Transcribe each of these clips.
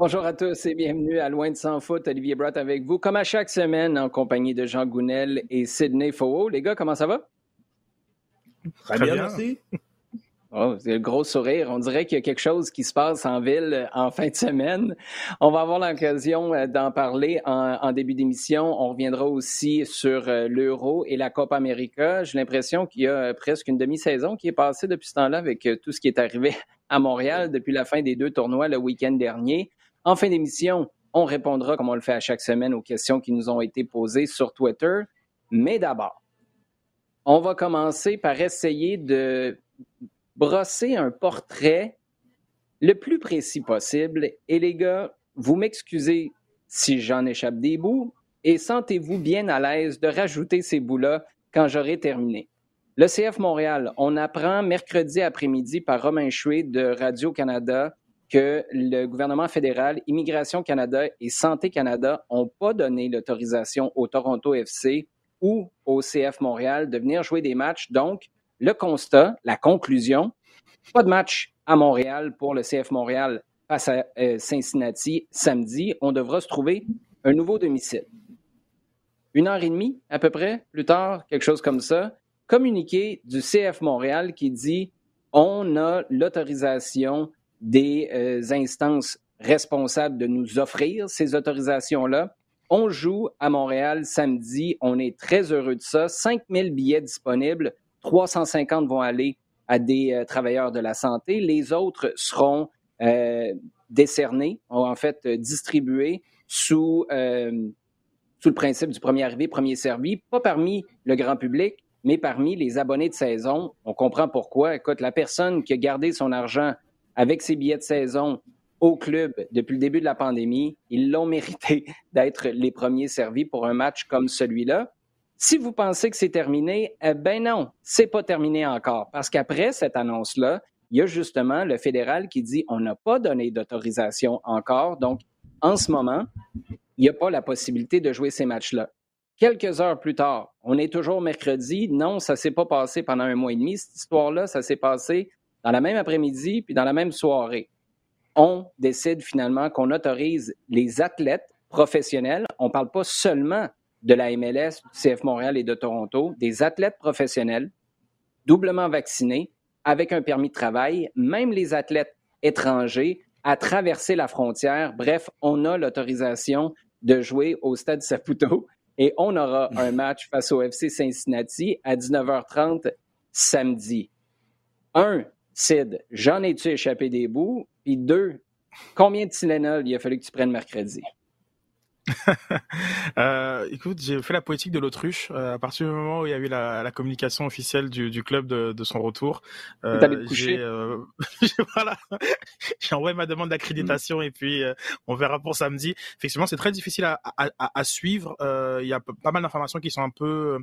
Bonjour à tous et bienvenue à Loin de sans foot. Olivier Brott avec vous, comme à chaque semaine, en compagnie de Jean Gounel et Sidney Faux. Les gars, comment ça va? Très, bien, merci. Oh, c'est le gros sourire. On dirait qu'il y a quelque chose qui se passe en ville en fin de semaine. On va avoir l'occasion euh, d'en parler en, début d'émission. On reviendra aussi sur euh, l'Euro et la Copa América. J'ai l'impression qu'il y a presque une demi-saison qui est passée depuis ce temps-là avec euh, tout ce qui est arrivé à Montréal depuis la fin des deux tournois le week-end dernier. En fin d'émission, on répondra, comme on le fait à chaque semaine, aux questions qui nous ont été posées sur Twitter. Mais d'abord, on va commencer par essayer de brosser un portrait le plus précis possible. Et les gars, vous m'excusez si j'en échappe des bouts et sentez-vous bien à l'aise de rajouter ces bouts-là quand j'aurai terminé. Le CF Montréal, on apprend mercredi après-midi par Romain Chouet de Radio-Canada que le gouvernement fédéral, Immigration Canada et Santé Canada n'ont pas donné l'autorisation au Toronto FC ou au CF Montréal de venir jouer des matchs. Donc, le constat, la conclusion, pas de match à Montréal pour le CF Montréal face à euh, Cincinnati samedi. On devra se trouver un nouveau domicile. Une heure et demie, à peu près, plus tard, quelque chose comme ça, communiqué du CF Montréal qui dit on a l'autorisation des euh, instances responsables de nous offrir ces autorisations-là. On joue à Montréal samedi. On est très heureux de ça. 5000 billets disponibles. 350 vont aller à des euh, travailleurs de la santé. Les autres seront euh, décernés, en fait distribués sous, sous le principe du premier arrivé, premier servi, pas parmi le grand public, mais parmi les abonnés de saison. On comprend pourquoi. Écoute, la personne qui a gardé son argent avec ses billets de saison au club depuis le début de la pandémie, ils l'ont mérité d'être les premiers servis pour un match comme celui-là. Si vous pensez que c'est terminé, eh ben non, c'est pas terminé encore. Parce qu'après cette annonce-là, il y a justement le fédéral qui dit on n'a pas donné d'autorisation encore. Donc, en ce moment, il n'y a pas la possibilité de jouer ces matchs-là. Quelques heures plus tard, on est toujours mercredi. Non, ça s'est pas passé pendant un mois et demi. Cette histoire-là, ça s'est passé dans la même après-midi puis dans la même soirée. On décide finalement qu'on autorise les athlètes professionnels. On ne parle pas seulement de la MLS, du CF Montréal et de Toronto, des athlètes professionnels doublement vaccinés avec un permis de travail, même les athlètes étrangers, à traverser la frontière. Bref, on a l'autorisation de jouer au Stade Saputo et on aura un match face au FC Cincinnati à 19h30 samedi. Un, Sid, j'en ai-tu échappé des bouts? Puis deux, combien de Tylenol il a fallu que tu prennes mercredi? euh, écoute, j'ai fait la politique de l'autruche euh, à partir du moment où il y a eu la, la communication officielle du, du club de, de, son retour. Euh, j'ai euh, voilà, j'ai envoyé ma demande d'accréditation mmh. et puis euh, on verra pour samedi. Effectivement, c'est très difficile à, à, à suivre. Il y a pas mal d'informations qui sont un peu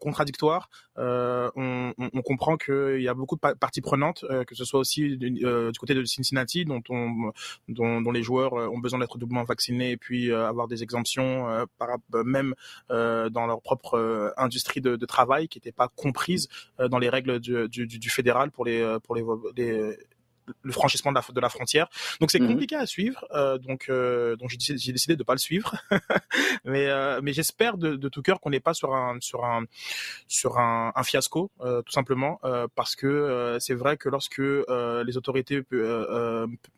contradictoires. On, on, on, comprend qu'il y a beaucoup de parties prenantes, que ce soit aussi du, du côté de Cincinnati, dont, on, dont, dont les joueurs ont besoin d'être doublement vaccinés et puis avoir des exemptions euh, par, même euh, dans leur propre euh, industrie de, de travail qui n'étaient pas comprises dans les règles du, du, du, fédéral pour les pour les, les le franchissement de la, de la frontière. Donc c'est mhm. compliqué à suivre. Euh, donc euh, donc j'ai décidé, décidé de pas le suivre. mais euh, mais j'espère de, de tout cœur qu'on n'est pas sur un sur un sur un, un fiasco tout simplement parce que c'est vrai que lorsque les autorités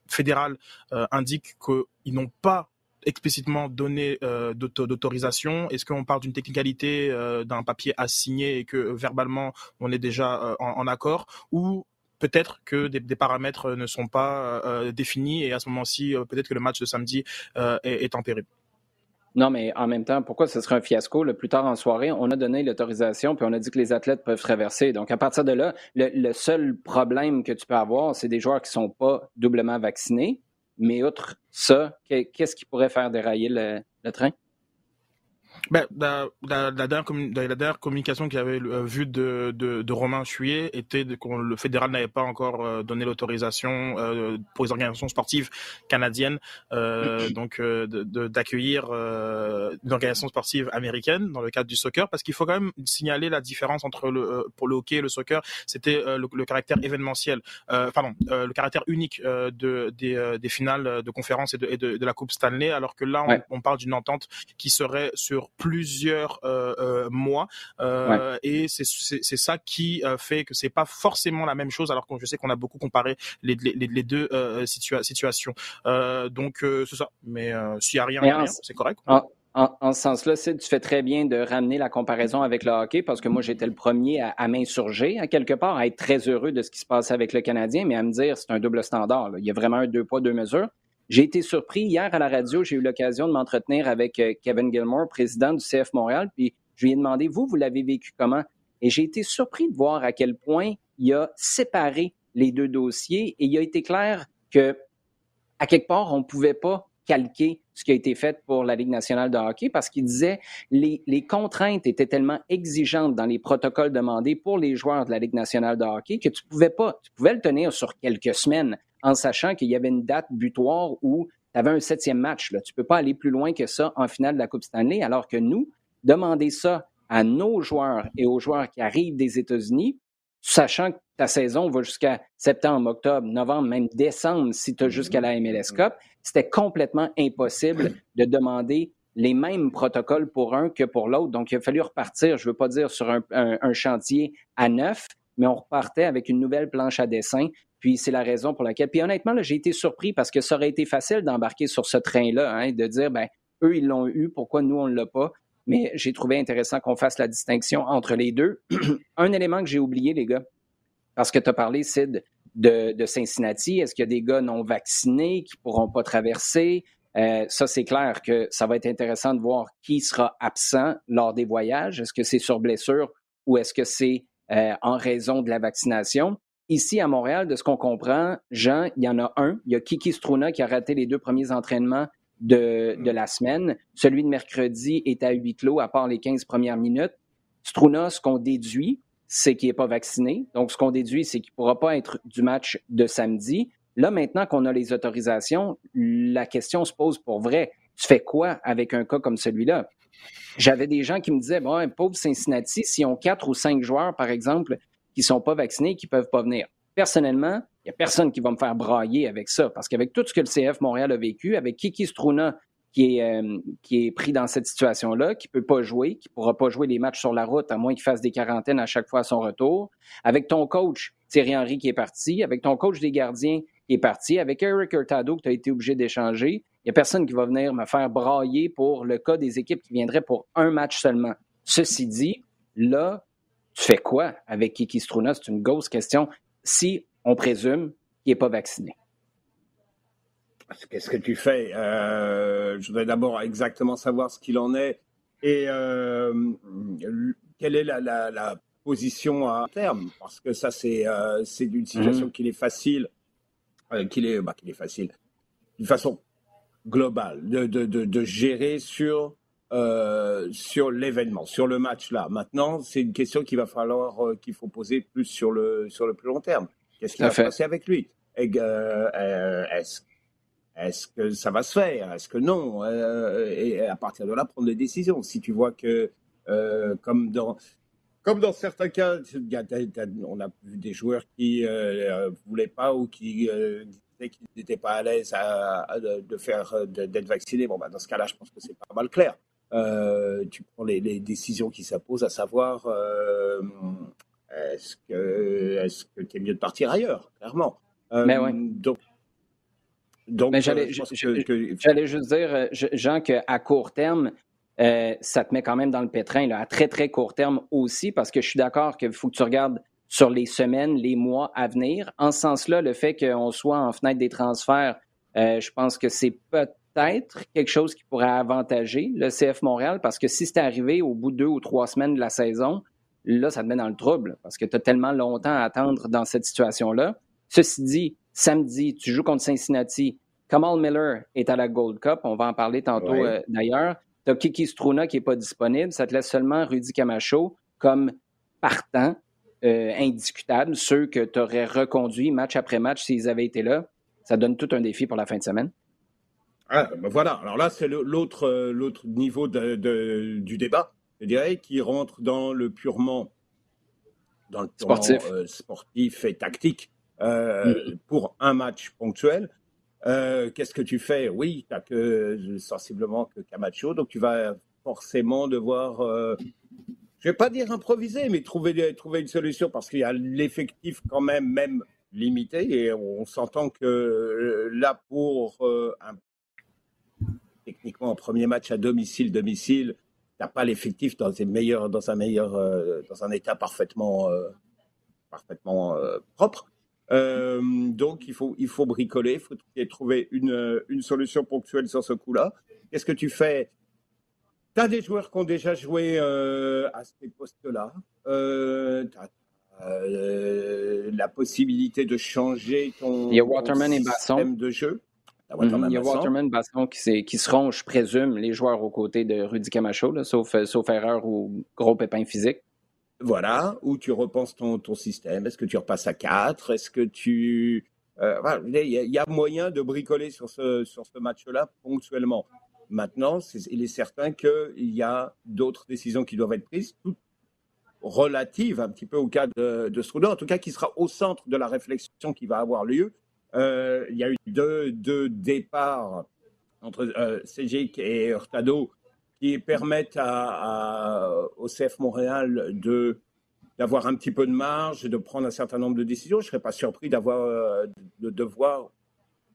fédérales indiquent qu'ils n'ont pas explicitement donné euh, d'autorisation? Est-ce qu'on parle d'une technicalité euh, d'un papier à signer et que verbalement on est déjà euh, en, accord? Ou peut-être que des, paramètres ne sont pas euh, définis et à ce moment-ci, peut-être que le match de samedi est, est enterré non, mais en même temps, pourquoi ce serait un fiasco? Le plus tard en soirée, on a donné l'autorisation, puis on a dit que les athlètes peuvent traverser. Donc, à partir de là, le, le seul problème que tu peux avoir, c'est des joueurs qui ne sont pas doublement vaccinés. Mais outre ça, qu'est-ce qui pourrait faire dérailler le, train? Ben, la, la, la, dernière la, dernière communication qu'il avait euh, vue de, de, de, Romain Chuyer était que le fédéral n'avait pas encore euh, donné l'autorisation euh, pour les organisations sportives canadiennes euh, donc d'accueillir une organisation sportive américaine dans le cadre du soccer parce qu'il faut quand même signaler la différence entre le pour le hockey et le soccer. C'était le, le, caractère événementiel pardon le caractère unique de des, des finales de conférences et de, et de, la coupe Stanley alors que là on, on parle d'une entente qui serait sur plusieurs euh, euh, mois euh, et c'est c'est ça qui fait que c'est pas forcément la même chose alors que je sais qu'on a beaucoup comparé les, les, les deux situations donc c'est ça mais s'il y a rien, c'est correct en, ce sens-là, Sid, tu fais très bien de ramener la comparaison avec le hockey parce que moi, j'étais le premier à, à m'insurger, à quelque part, à être très heureux de ce qui se passe avec le Canadien, mais à me dire c'est un double standard. Il y a vraiment un deux poids, deux mesures. J'ai été surpris hier à la radio, j'ai eu l'occasion de m'entretenir avec euh, Kevin Gilmore, président du CF Montréal, puis je lui ai demandé, vous, vous l'avez vécu comment? Et j'ai été surpris de voir à quel point il a séparé les deux dossiers et il a été clair que, à quelque part, on ne pouvait pas calquer ce qui a été fait pour la Ligue nationale de hockey parce qu'il disait les, les contraintes étaient tellement exigeantes dans les protocoles demandés pour les joueurs de la Ligue nationale de hockey que tu pouvais pas, tu pouvais le tenir sur quelques semaines en sachant qu'il y avait une date butoir où tu avais un septième match. Là. Tu ne peux pas aller plus loin que ça en finale de la Coupe Stanley, alors que nous, demander ça à nos joueurs et aux joueurs qui arrivent des États-Unis, sachant que ta saison va jusqu'à septembre, octobre, novembre, même décembre, si tu as jusqu'à la MLS Cup, c'était complètement impossible de demander les mêmes protocoles pour un que pour l'autre. Donc, il a fallu repartir, je ne veux pas dire sur un, un, chantier à neuf, mais on repartait avec une nouvelle planche à dessin puis c'est la raison pour laquelle. Puis honnêtement, j'ai été surpris parce que ça aurait été facile d'embarquer sur ce train-là, hein, de dire, ben, eux, ils l'ont eu, pourquoi nous, on ne l'a pas? Mais j'ai trouvé intéressant qu'on fasse la distinction entre les deux. Un élément que j'ai oublié, les gars, parce que tu as parlé, Sid, de, Cincinnati. Est-ce qu'il y a des gars non vaccinés qui ne pourront pas traverser? Euh, ça, c'est clair que ça va être intéressant de voir qui sera absent lors des voyages. Est-ce que c'est sur blessure ou est-ce que c'est euh, en raison de la vaccination? Ici, à Montréal, de ce qu'on comprend, Jean, il y en a un. Il y a Kiki Struna qui a raté les deux premiers entraînements de, de la semaine. Celui de mercredi est à huis clos, à part les 15 premières minutes. Struna, ce qu'on déduit, c'est qu'il n'est pas vacciné. Donc, ce qu'on déduit, c'est qu'il ne pourra pas être du match de samedi. Là, maintenant qu'on a les autorisations, la question se pose pour vrai. Tu fais quoi avec un cas comme celui-là? J'avais des gens qui me disaient, bon, pauvre Cincinnati, s'ils ont quatre ou cinq joueurs, par exemple, qui sont pas vaccinés qui peuvent pas venir. Personnellement, il n'y a personne qui va me faire brailler avec ça, parce qu'avec tout ce que le CF Montréal a vécu, avec Kiki Struna qui est, euh, qui est pris dans cette situation-là, qui peut pas jouer, qui pourra pas jouer les matchs sur la route, à moins qu'il fasse des quarantaines à chaque fois à son retour, avec ton coach Thierry Henry qui est parti, avec ton coach des gardiens qui est parti, avec Eric Hurtado que tu as été obligé d'échanger, il n'y a personne qui va venir me faire brailler pour le cas des équipes qui viendraient pour un match seulement. Ceci dit, là, tu fais quoi avec Kiki Struna? C'est une grosse question. Si on présume qu'il n'est pas vacciné. Qu'est-ce que tu fais? Euh, Je voudrais d'abord exactement savoir ce qu'il en est et euh, quelle est la, position à terme, parce que ça c'est euh, une situation mmh. qu'il est facile, qu'il est, bah, est facile, d'une façon globale, de, de, de gérer sur euh, sur l'événement, sur le match là. Maintenant, c'est une question qu'il va falloir euh, qu'il faut poser plus sur le sur le plus long terme. Qu'est-ce qui va se passer avec lui? Euh, Est-ce est-ce que ça va se faire? Est-ce que non? Et à partir de là, prendre des décisions. Si tu vois que, comme dans comme dans certains cas, on a vu des joueurs qui ne voulaient pas ou qui disaient qu'ils n'étaient pas à l'aise de faire d'être vaccinés. Bon, bah, dans ce cas-là, je pense que c'est pas mal clair. Euh, tu prends les, décisions qui s'imposent, à savoir euh, est-ce que est-ce que tu es mieux de partir ailleurs, clairement. Euh, Mais ouais. Donc, donc j'allais, juste dire, Jean, qu'à court terme, ça te met quand même dans le pétrin, là, à très, très court terme aussi, parce que je suis d'accord qu'il faut que tu regardes sur les semaines, les mois à venir. En ce sens-là, le fait qu'on soit en fenêtre des transferts, je pense que c'est peut-être peut-être quelque chose qui pourrait avantager le CF Montréal parce que si c'est arrivé au bout de deux ou trois semaines de la saison, là, ça te met dans le trouble parce que tu as tellement longtemps à attendre dans cette situation-là. Ceci dit, samedi, tu joues contre Cincinnati. Kamal Miller est à la Gold Cup. On va en parler tantôt euh, d'ailleurs. Tu as Kiki Struna qui n'est pas disponible. Ça te laisse seulement Rudy Camacho comme partant, euh, indiscutable, ceux que tu aurais reconduits match après match s'ils avaient été là. Ça donne tout un défi pour la fin de semaine. Ah, ben voilà, alors là, c'est l'autre l'autre niveau de, du débat, je dirais, qui rentre dans le purement, dans le sportif. Euh, sportif et tactique euh, mm. pour un match ponctuel. Euh, qu'est-ce que tu fais? Oui, tu n'as que sensiblement que Camacho, donc tu vas forcément devoir, je ne vais pas dire improviser, mais trouver, trouver une solution parce qu'il y a l'effectif quand même, même limité, et on s'entend que là, pour un techniquement un premier match à domicile, domicile, t'as pas l'effectif dans, dans un meilleur, euh, dans un état parfaitement, euh, parfaitement euh, propre. donc il faut, il faut bricoler, il faut trouver une, une solution ponctuelle sur ce coup-là. Qu'est-ce que tu fais? Tu as des joueurs qui ont déjà joué à ces postes-là. la possibilité de changer ton, Il y a Waterman et système de jeu. Mhm. Il y a Waterman, Basson qui, qui, seront, je présume, les joueurs aux côtés de Rudy Camacho, sauf, euh, sauf erreur ou gros pépin physique. Voilà, où tu repenses ton, ton système. Est-ce que tu repasses à 4 Est-ce que tu. Euh, il y, a moyen de bricoler sur ce, sur ce match-là ponctuellement. Maintenant, il est certain qu'il y a d'autres décisions qui doivent être prises, toutes relatives un petit peu au cas de, de en tout cas qui sera au centre de la réflexion qui va avoir lieu euh, il y a eu deux, deux départs entre euh, et Hurtado qui permettent au CF Montréal d'avoir un petit peu de marge et de prendre un certain nombre de décisions. Je ne serais pas surpris d'avoir euh, de, de, voir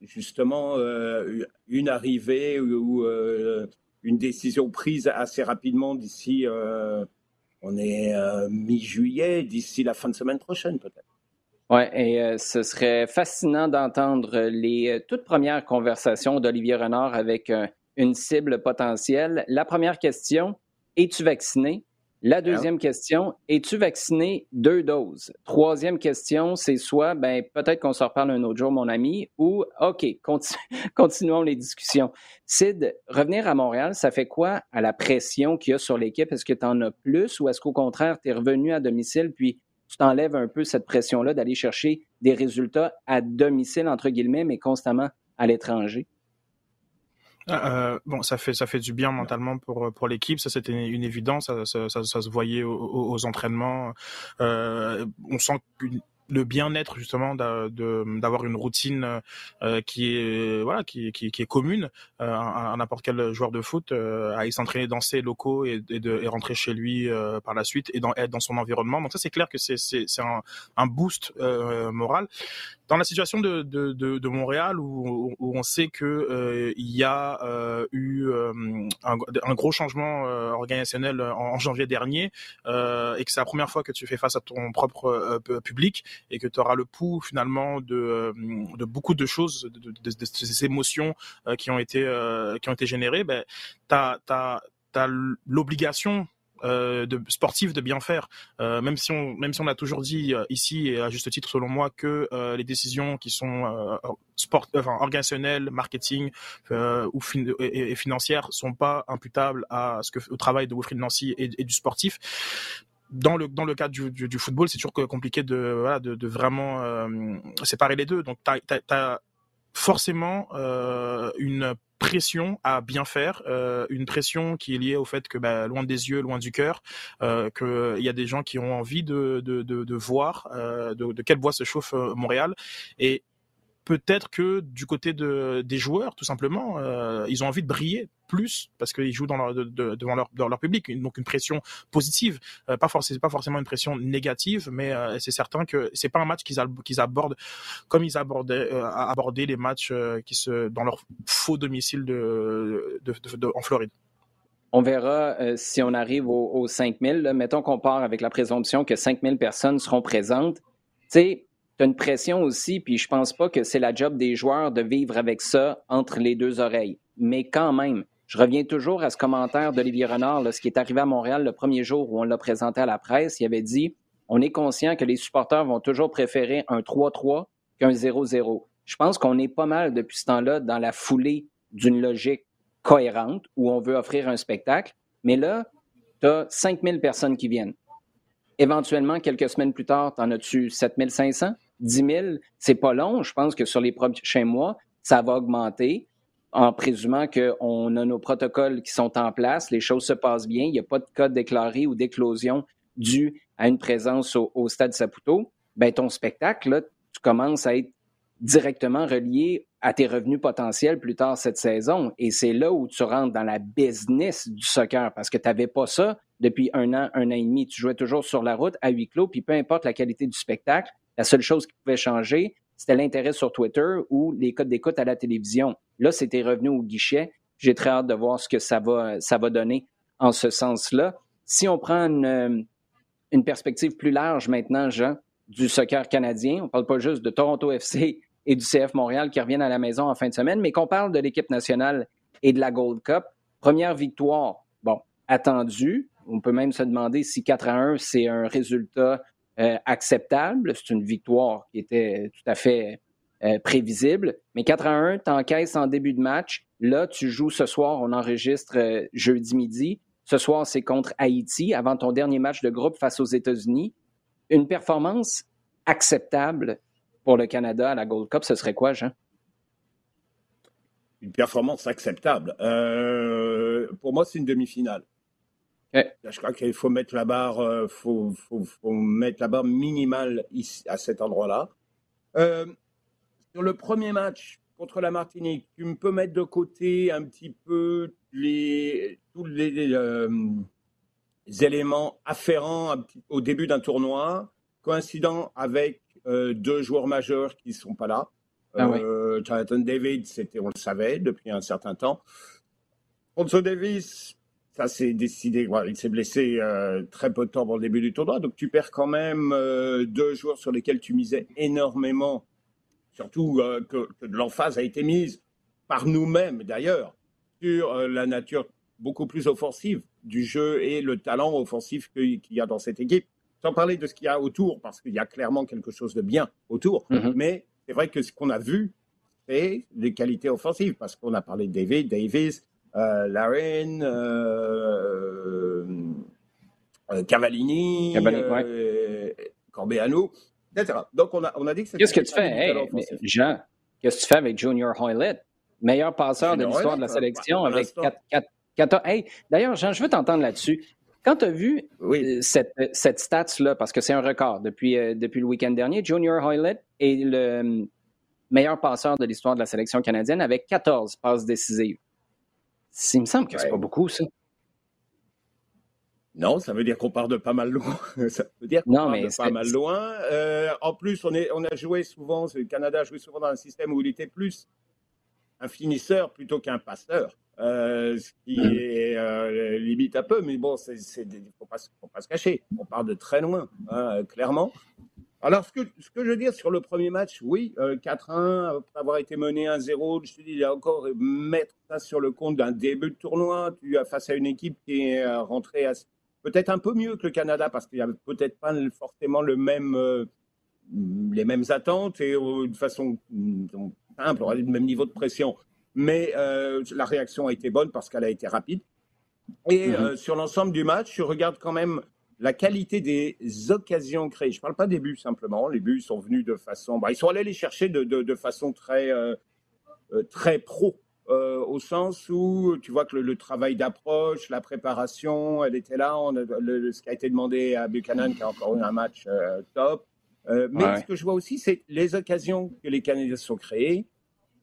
justement euh, une arrivée ou, une décision prise assez rapidement d'ici, on est mi-juillet, d'ici la fin de semaine prochaine peut-être. Oui, et euh, ce serait fascinant d'entendre les euh, toutes premières conversations d'Olivier Renard avec euh, une cible potentielle. La première question, es-tu vacciné? La deuxième question, es-tu vacciné? Deux doses? Troisième question, c'est soit, ben, peut-être qu'on se reparle un autre jour, mon ami, ou, OK, continuons les discussions. Sid, revenir à Montréal, ça fait quoi à la pression qu'il y a sur l'équipe? Est-ce que tu en as plus ou est-ce qu'au contraire, tu es revenu à domicile puis tu t'enlèves un peu cette pression-là d'aller chercher des résultats à domicile, entre guillemets, mais constamment à l'étranger? Ah, euh, bon, ça fait ça fait du bien mentalement pour pour l'équipe. Ça c'était une évidence. Ça, ça, ça, se voyait aux, entraînements. Euh, on sent qu'une le bien-être justement d'avoir une routine euh, qui est voilà qui, qui, qui est commune euh, à, n'importe quel joueur de foot euh, à y s'entraîner dans ses locaux et, et, de, et rentrer chez lui euh, par la suite et dans, être dans son environnement. Donc ça c'est clair que c'est c'est un, un boost euh, moral dans la situation de, de, de, de Montréal où, où, on sait que euh, y a euh, eu euh, un, gros changement euh, organisationnel en, janvier dernier et que c'est la première fois que tu fais face à ton propre public et que tu auras le pouls finalement de, de beaucoup de choses, de, ces émotions qui ont été qui ont été générées, ben t'as as, as l'obligation euh, de sportif de bien faire. Euh, même si on même si on a toujours dit euh, ici et à juste titre selon moi que les décisions qui sont sport, enfin organisationnelles, marketing ou et, et, financières sont pas imputables à ce que au travail de Wilfried Nancy et, du sportif dans le dans le cadre du, du, football, c'est toujours compliqué de voilà de, vraiment séparer les deux. Donc as, forcément euh, une pression à bien faire, euh, une pression qui est liée au fait que bah, loin des yeux, loin du cœur, euh, qu'il y a des gens qui ont envie de, de, de, de voir euh, de, de, quelle voie se chauffe euh, Montréal. Et peut-être que du côté de, des joueurs, tout simplement, euh, ils ont envie de briller plus parce qu'ils jouent devant leur, public, donc une pression positive, euh, pas forcément une pression négative, mais euh, c'est certain que c'est pas un match qu'ils abordent comme ils abordaient euh, les matchs qui se dans leur faux domicile en Floride. On verra si on arrive aux, aux 5000. Mettons qu'on part avec la présomption que 5000 personnes seront présentes. Tu sais, tu as une pression aussi, puis je pense pas que c'est la job des joueurs de vivre avec ça entre les deux oreilles. Mais quand même, je reviens toujours à ce commentaire d'Olivier Renard, là, ce est arrivé à Montréal le premier jour où on l'a présenté à la presse. Il avait dit on est conscient que les supporters vont toujours préférer un 3-3 qu'un 0-0. Je pense qu'on est pas mal depuis ce temps-là dans la foulée d'une logique. cohérente où on veut offrir un spectacle. Mais là, tu as 5000 personnes qui viennent. Éventuellement, quelques semaines plus tard, tu en as-tu 7500, 10 000? C'est pas long. Je pense que sur les prochains mois, ça va augmenter en présumant qu'on a nos protocoles qui sont en place, les choses se passent bien, il n'y a pas de cas déclaré ou d'éclosion dû à une présence au, stade Saputo, ben ton spectacle, là, tu commences à être directement relié à tes revenus potentiels plus tard cette saison. Et c'est là où tu rentres dans la business du soccer parce que tu n'avais pas ça depuis un an, un an et demi. Tu jouais toujours sur la route à huis clos, puis peu importe la qualité du spectacle, la seule chose qui pouvait changer, c'était l'intérêt sur Twitter ou les codes d'écoute à la télévision. Là, c'était revenu au guichet. J'ai très hâte de voir ce que ça va, donner en ce sens-là. Si on prend une, une perspective plus large maintenant, Jean, du soccer canadien, on ne parle pas juste de Toronto FC et du CF Montréal qui reviennent à la maison en fin de semaine, mais qu'on parle de l'équipe nationale et de la Gold Cup. Première victoire, bon, attendue. On peut même se demander si 4 à 1, c'est un résultat euh, acceptable. C'est une victoire qui était tout à fait euh, prévisible. Mais 4 à 1, tu encaisses en début de match. Là, tu joues ce soir, on enregistre euh, jeudi midi. Ce soir, c'est contre Haïti avant ton dernier match de groupe face aux États-Unis. Une performance acceptable pour le Canada à la Gold Cup, ce serait quoi, Jean? Une performance acceptable. Euh, pour moi, c'est une demi-finale. Je crois qu'il faut mettre la barre, euh, faut, mettre la barre minimale ici, à cet endroit-là. Euh, sur le premier match contre la Martinique, tu me peux mettre de côté un petit peu les, tous les, éléments afférents au début d'un tournoi, coïncidant avec euh, deux joueurs majeurs qui ne sont pas là. Ah euh, Jonathan David, c'était, on le savait depuis un certain temps. Alonso Davis, ça s'est décidé. il s'est blessé euh, très peu de temps avant le début du tournoi, donc tu perds quand même deux joueurs sur lesquels tu misais énormément. Surtout que, que l'emphase a été mise par nous-mêmes d'ailleurs sur la nature beaucoup plus offensive du jeu et le talent offensif qu'il y a dans cette équipe sans parler de ce qu'il y a autour, parce qu'il y a clairement quelque chose de bien autour. Mhm. Mais c'est vrai que ce qu'on a vu, c'est les qualités offensives, parce qu'on a parlé de David, Davis, euh, Larin, euh, euh Cavallini, Corbeano, etc. Donc on a, on a dit que Qu'est-ce que tu fais, Jean Qu'est-ce que tu fais avec Junior Hoylett, meilleur passeur de l'histoire de la sélection, avec 4, Hey, d'ailleurs, Jean, je veux t'entendre là-dessus. Quand tu as vu cette, cette stats-là, parce que c'est un record depuis, euh, depuis le week-end dernier, Junior Hoylett est le euh, meilleur passeur de l'histoire de la sélection canadienne avec 14 passes décisives. Il me semble que c'est pas beaucoup, ça. Non, ça veut dire qu'on part de pas mal loin. ça veut dire qu'on part de pas mal loin. en plus, on, est, on a joué souvent, le Canada a joué souvent dans un système où il était plus un finisseur plutôt qu'un passeur. Euh, ce qui mm. est euh, limite un peu, mais bon, il ne faut, pas se cacher. On part de très loin, hein, clairement. Alors, ce que, ce que je veux dire sur le premier match, oui, 4-1, euh, après avoir été mené 1-0, je te dis, il y a encore mettre ça sur le compte d'un début de tournoi. Tu as face à une équipe qui est rentrée peut-être un peu mieux que le Canada, parce qu'il n'y avait peut-être pas forcément le même, les mêmes attentes et de façon simple, on a le même niveau de pression mais euh, la réaction a été bonne parce qu'elle a été rapide. Et mhm. euh, sur l'ensemble du match, je regarde quand même la qualité des occasions créées. Je ne parle pas des buts simplement. Les buts sont venus de façon. Bah, ils sont allés les chercher de, de, façon très, euh, très pro, au sens où tu vois que le, travail d'approche, la préparation, elle était là. On ce qui a été demandé à Buchanan, qui a encore eu un match top. mais ce que je vois aussi, c'est les occasions que les Canadiens sont créées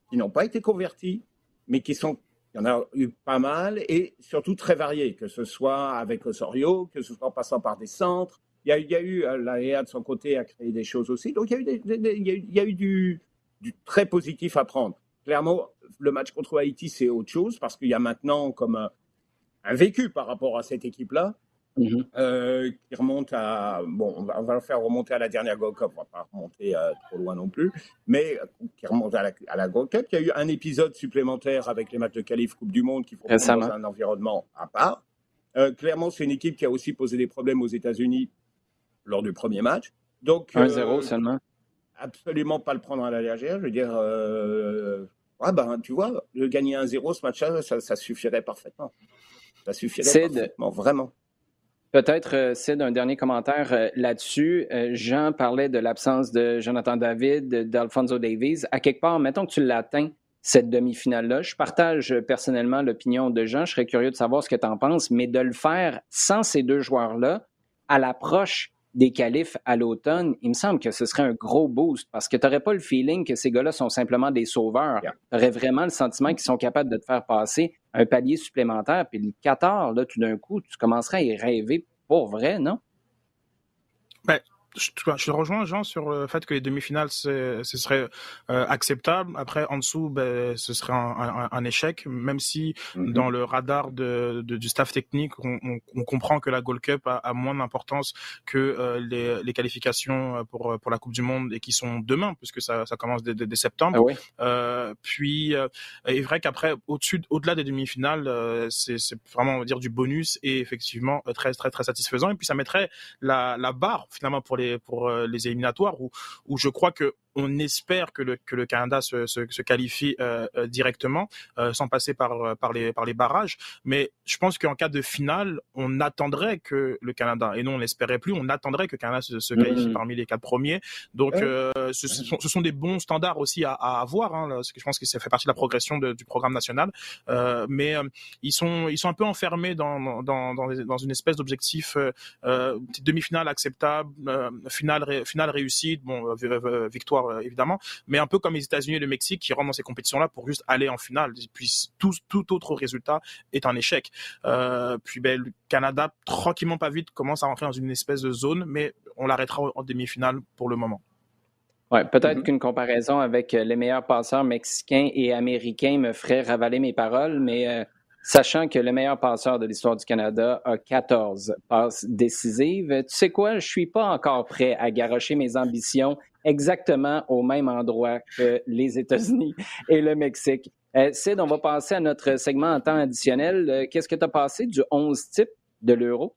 qui n'ont pas été convertis, mais qui sont, il y en a eu pas mal, et surtout très variés, que ce soit avec Osorio, que ce soit en passant par des centres. Il y a, il y a eu, euh, la EA de son côté a créé des choses aussi. Donc il y a eu, il y a eu, du, très positif à prendre. Clairement, le match contre Haïti, c'est autre chose, parce qu'il y a maintenant comme un vécu par rapport à cette équipe-là. Mhm. Euh, qui remonte à. Bon, on va, le faire remonter à la dernière Gold Cup, on va pas remonter euh, trop loin non plus, mais qui remonte à la, à la Gold Cup. Il y a eu un épisode supplémentaire avec les matchs de qualif Coupe du Monde qui font dans un environnement à part. Euh, clairement, c'est une équipe qui a aussi posé des problèmes aux États-Unis lors du premier match. Donc 1-0 seulement. Absolument pas le prendre à la légère. Je veux dire, ah ben, tu vois, le gagner 1-0 ce match-là, ça, suffirait parfaitement. Ça suffirait parfaitement, vraiment. Peut-être, euh, Sid, un dernier commentaire euh, là-dessus. Euh, Jean parlait de l'absence de Jonathan David, d'Alfonso Davies. À quelque part, mettons que tu l'atteins, cette demi-finale-là. Je partage personnellement l'opinion de Jean. Je serais curieux de savoir ce que tu en penses, mais de le faire sans ces deux joueurs-là, à l'approche des qualifs à l'automne, il me semble que ce serait un gros boost parce que tu n'aurais pas le feeling que ces gars-là sont simplement des sauveurs. Tu aurais vraiment le sentiment qu'ils sont capables de te faire passer un palier supplémentaire. Puis le Qatar, là, tout d'un coup, tu commencerais à y rêver pour vrai, non? Ben, je, je rejoins Jean sur le fait que les demi-finales ce serait euh, acceptable. Après, en dessous, ben, ce serait un, un, échec, même si mm-hmm. dans le radar de, de, du staff technique, on, on, on, comprend que la Gold Cup a, a moins d'importance que euh, les, les, qualifications pour pour la Coupe du Monde et qui sont demain, puisque ça, ça commence dès, dès, septembre. Ah euh, puis, euh, il est vrai qu'après, au-dessus, au-delà des demi-finales, c'est vraiment on va dire du bonus et effectivement très très très satisfaisant. Et puis ça mettrait la, la barre finalement pour les pour euh, les éliminatoires où, où je crois que on espère que le, que le Canada se, se, se qualifie euh, euh directement, euh, sans passer par, euh, par, les, par les barrages. Mais je pense qu'en cas de finale, on attendrait que le Canada, et non on n'espérait plus, on attendrait que le Canada se, se qualifie mmh. parmi les quatre premiers. Donc euh, ce, ce, sont, ce, sont, des bons standards aussi à, à avoir. Hein, parce que je pense que ça fait partie de la progression de, du programme national. mais ils, sont, ils sont un peu enfermés dans, dans, dans, dans une espèce d'objectif demi-finale acceptable, finale, finale réussite, bon, victoire euh, évidemment, mais un peu comme les États-Unis et le Mexique qui rentrent dans ces compétitions-là pour juste aller en finale. Puis tout, tout autre résultat est un échec. Euh, puis ben, le Canada, tranquillement pas vite, commence à rentrer dans une espèce de zone, mais on l'arrêtera en demi-finale pour le moment. Ouais, peut-être mm-hmm. qu'une comparaison avec euh, les meilleurs passeurs mexicains et américains me ferait ravaler mes paroles, mais sachant que le meilleur passeur de l'histoire du Canada a 14 passes décisives, tu sais quoi, je suis pas encore prêt à garocher mes ambitions exactement au même endroit que les États-Unis et le Mexique. Euh, Sid, on va passer à notre segment en temps additionnel. Euh, qu'est-ce que tu as passé du 11 type de l'euro?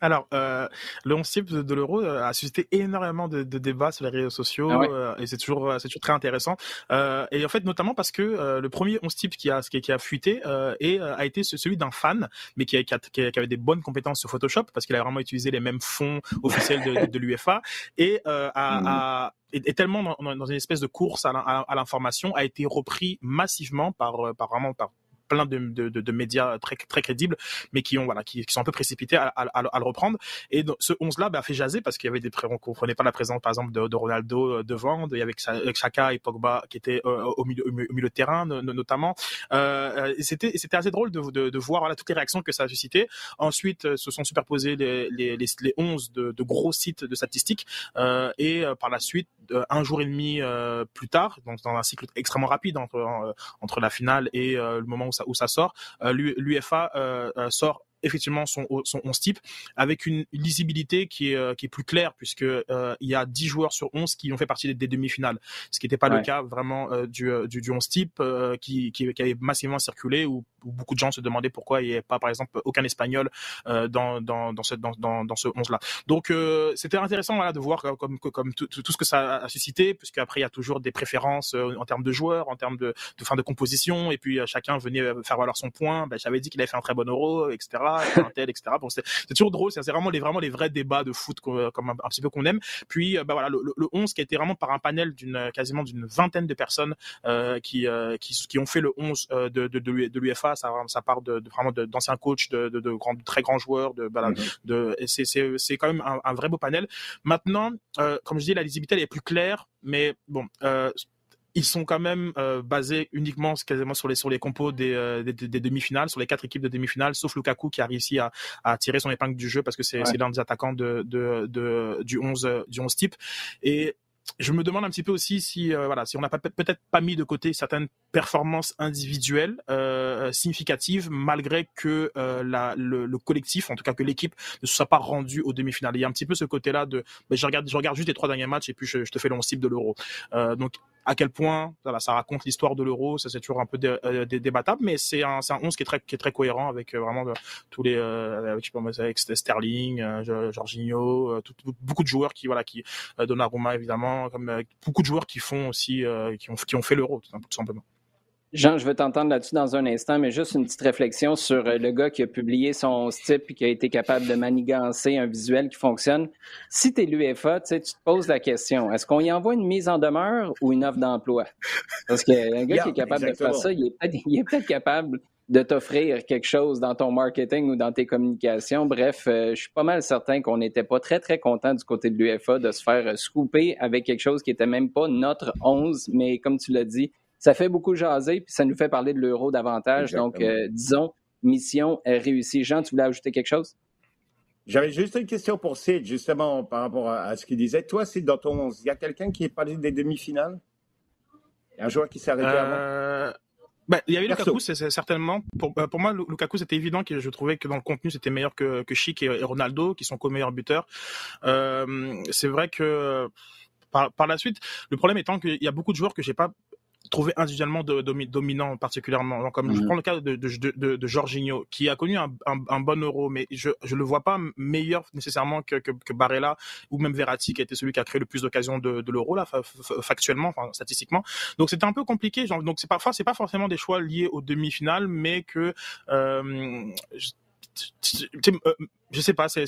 Alors, euh, le 11 type de, l'euro euh, a suscité énormément de, de, débats sur les réseaux sociaux ah euh, et c'est toujours, c'est toujours très intéressant. Euh, et en fait, notamment parce que euh, le premier 11 type qui a, qui, a fuité et a été celui d'un fan, mais qui, a, qui, qui, avait des bonnes compétences sur Photoshop parce qu'il a vraiment utilisé les mêmes fonds officiels de, de, l'UFA et a, mmh. a est, tellement dans, dans, une espèce de course à l'information, a été repris massivement par, par vraiment par plein de, de, de, médias très, très crédibles, mais qui ont voilà, qui, qui sont un peu précipités à, à, à, le reprendre. Et donc, ce 11-là bah, a fait jaser parce qu'il y avait des on comprenait pas la présence, par exemple, de, de Ronaldo euh, devant, il y avait Chaka et Pogba qui étaient euh, au, milieu, au, milieu, de terrain notamment. Euh, c'était c'était assez drôle de, de, de, voir voilà toutes les réactions que ça a suscité. Ensuite, euh, se sont superposés les les, les, les 11 de, de gros sites de statistiques euh, et par la suite, un jour et demi plus tard, donc dans un cycle extrêmement rapide entre entre la finale et le moment où où ça sort, euh, l'UFA euh, euh, sort effectivement son, son 11 type avec une lisibilité qui est, euh, qui est plus claire puisque euh, il y a 10 joueurs sur 11 qui ont fait partie des, demi-finales, ce qui n'était pas le cas vraiment euh, du, du, du 11 type qui, qui, qui, avait massivement circulé où, beaucoup de gens se demandaient pourquoi il n'y avait pas par exemple aucun espagnol dans, dans, dans, ce, dans, dans, dans ce 11 là. Donc c'était intéressant voilà, de voir comme, comme, comme tout, tout, ce que ça a suscité puisque après il y a toujours des préférences en termes de joueurs, en termes de, de fin de composition et puis chacun venait faire valoir son point. Ben, J'avais dit qu'il avait fait un très bon euro, etc etc. Bon, c'est toujours drôle, c'est vraiment les, vraiment les vrais débats de foot comme un, petit peu qu'on aime. Puis, euh, bah voilà, le, le, 11 qui a été vraiment par un panel d'une quasiment d'une vingtaine de personnes euh, qui, euh, qui, qui ont fait le 11 euh, de, de, de, l'UFA. Ça, ça part de, de vraiment d'anciens coachs, de, de, de, grands, très grands joueurs. De, voilà, mm-hmm. de, c'est c'est quand même un, un, vrai beau panel. Maintenant, euh, comme je dis, la lisibilité elle est plus claire, mais bon. Euh, ils sont quand même euh, basés uniquement quasiment sur les sur les compos des, euh, des, des, demi-finales, sur les quatre équipes de demi-finales, sauf Lukaku qui a réussi à, à tirer son épingle du jeu parce que c'est ouais. l'un des attaquants de, de, de, du 11 du 11 type. Et je me demande un petit peu aussi si euh, voilà si on n'a peut-être pas mis de côté certaines performances individuelles euh, significatives malgré que euh, la, le, le, collectif en tout cas que l'équipe ne soit pas rendue aux demi-finales il y a un petit peu ce côté là de ben, je regarde je regarde juste les trois derniers matchs et puis je, je te fais le type de l'euro euh, donc à quel point voilà, ça raconte l'histoire de l'euro, ça c'est toujours un peu débattable, mais c'est un, un 11 qui est très, qui est très cohérent avec vraiment tous les, avec, avec Sterling, Jorginho, beaucoup de joueurs qui, voilà, qui, Donnarumma évidemment, comme beaucoup de joueurs qui font aussi, qui ont, qui ont fait l'euro, tout simplement. Jean, je vais t'entendre là-dessus dans un instant, mais juste une petite réflexion sur euh, le gars qui a publié son type et qui a été capable de manigancer un visuel qui fonctionne. Si tu es l'UEFA, tu te poses la question, est-ce qu'on y envoie une mise en demeure ou une offre d'emploi? Parce qu'un gars qui est capable de faire ça, il est peut-être capable de t'offrir quelque chose dans ton marketing ou dans tes communications. Bref, euh, je suis pas mal certain qu'on n'était pas très, très content du côté de l'UEFA de se faire scooper avec quelque chose qui était même pas notre 11, mais comme tu l'as dit, ça fait beaucoup jaser, puis ça nous fait parler de l'euro davantage. Donc, euh, disons, mission réussie. Jean, tu voulais ajouter quelque chose? J'avais juste une question pour Sid, justement, par rapport à, ce qu'il disait. Toi, Sid, dans ton 11, il y a quelqu'un qui est parlé des demi-finales? Un joueur qui s'est arrêté euh... avant? Ben, il y a eu Lukaku, c'est certainement. Pour, euh, pour moi, Lukaku, c'était évident que je trouvais que dans le contenu, c'était meilleur que, que Chic et, Ronaldo, qui sont co-meilleurs buteurs. Euh, c'est vrai que par, par, la suite, le problème étant qu'il y a beaucoup de joueurs que j'ai pas trouvé individuellement de, dominant particulièrement. comme je mhm. prends le cas de, de, de, Jorginho, qui a connu un, un, bon euro, mais je ne le vois pas meilleur nécessairement que, que, que, Barella ou même Verratti, qui a été celui qui a créé le plus d'occasions de, de l'euro là, factuellement, enfin, statistiquement. Donc c'était un peu compliqué. Genre, donc c'est parfois c'est pas forcément des choix liés aux demi-finales, mais que euh, euh, je sais pas, c'est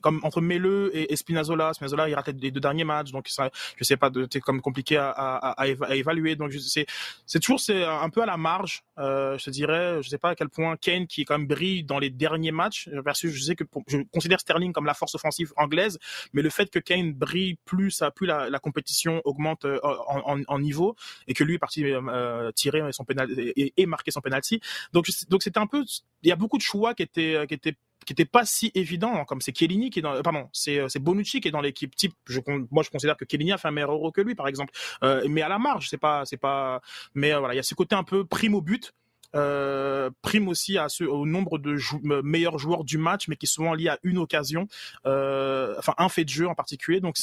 comme entre Mele et, Spinazzola. Spinazzola il rate les deux derniers matchs, donc ça, je sais pas, c'est comme compliqué à, à, à, évaluer. Donc c'est toujours c'est un peu à la marge, euh, je dirais. Je sais pas à quel point Kane qui quand même brille dans les derniers matchs versus je sais que je considère Sterling comme la force offensive anglaise, mais le fait que Kane brille plus, ça plus la, la compétition augmente euh, en, en, en, niveau et que lui est parti euh, tirer son pénal et, et, marquer son penalty. Donc donc c'était un peu, il y a beaucoup de choix qui étaient qui étaient qui était pas si évident, hein, comme c'est Chiellini qui est dans, pardon, c'est euh, c'est Bonucci qui est dans l'équipe type. Je, moi, je considère que Chiellini a fait un meilleur euro que lui, par exemple. Euh, mais à la marge, c'est pas, c'est pas. Mais euh, voilà, il y a ce côté un peu prime au but. Euh, prime aussi à ce, au nombre de meilleurs joueurs du match, mais qui est souvent lié à une occasion, euh, enfin un fait de jeu en particulier. Donc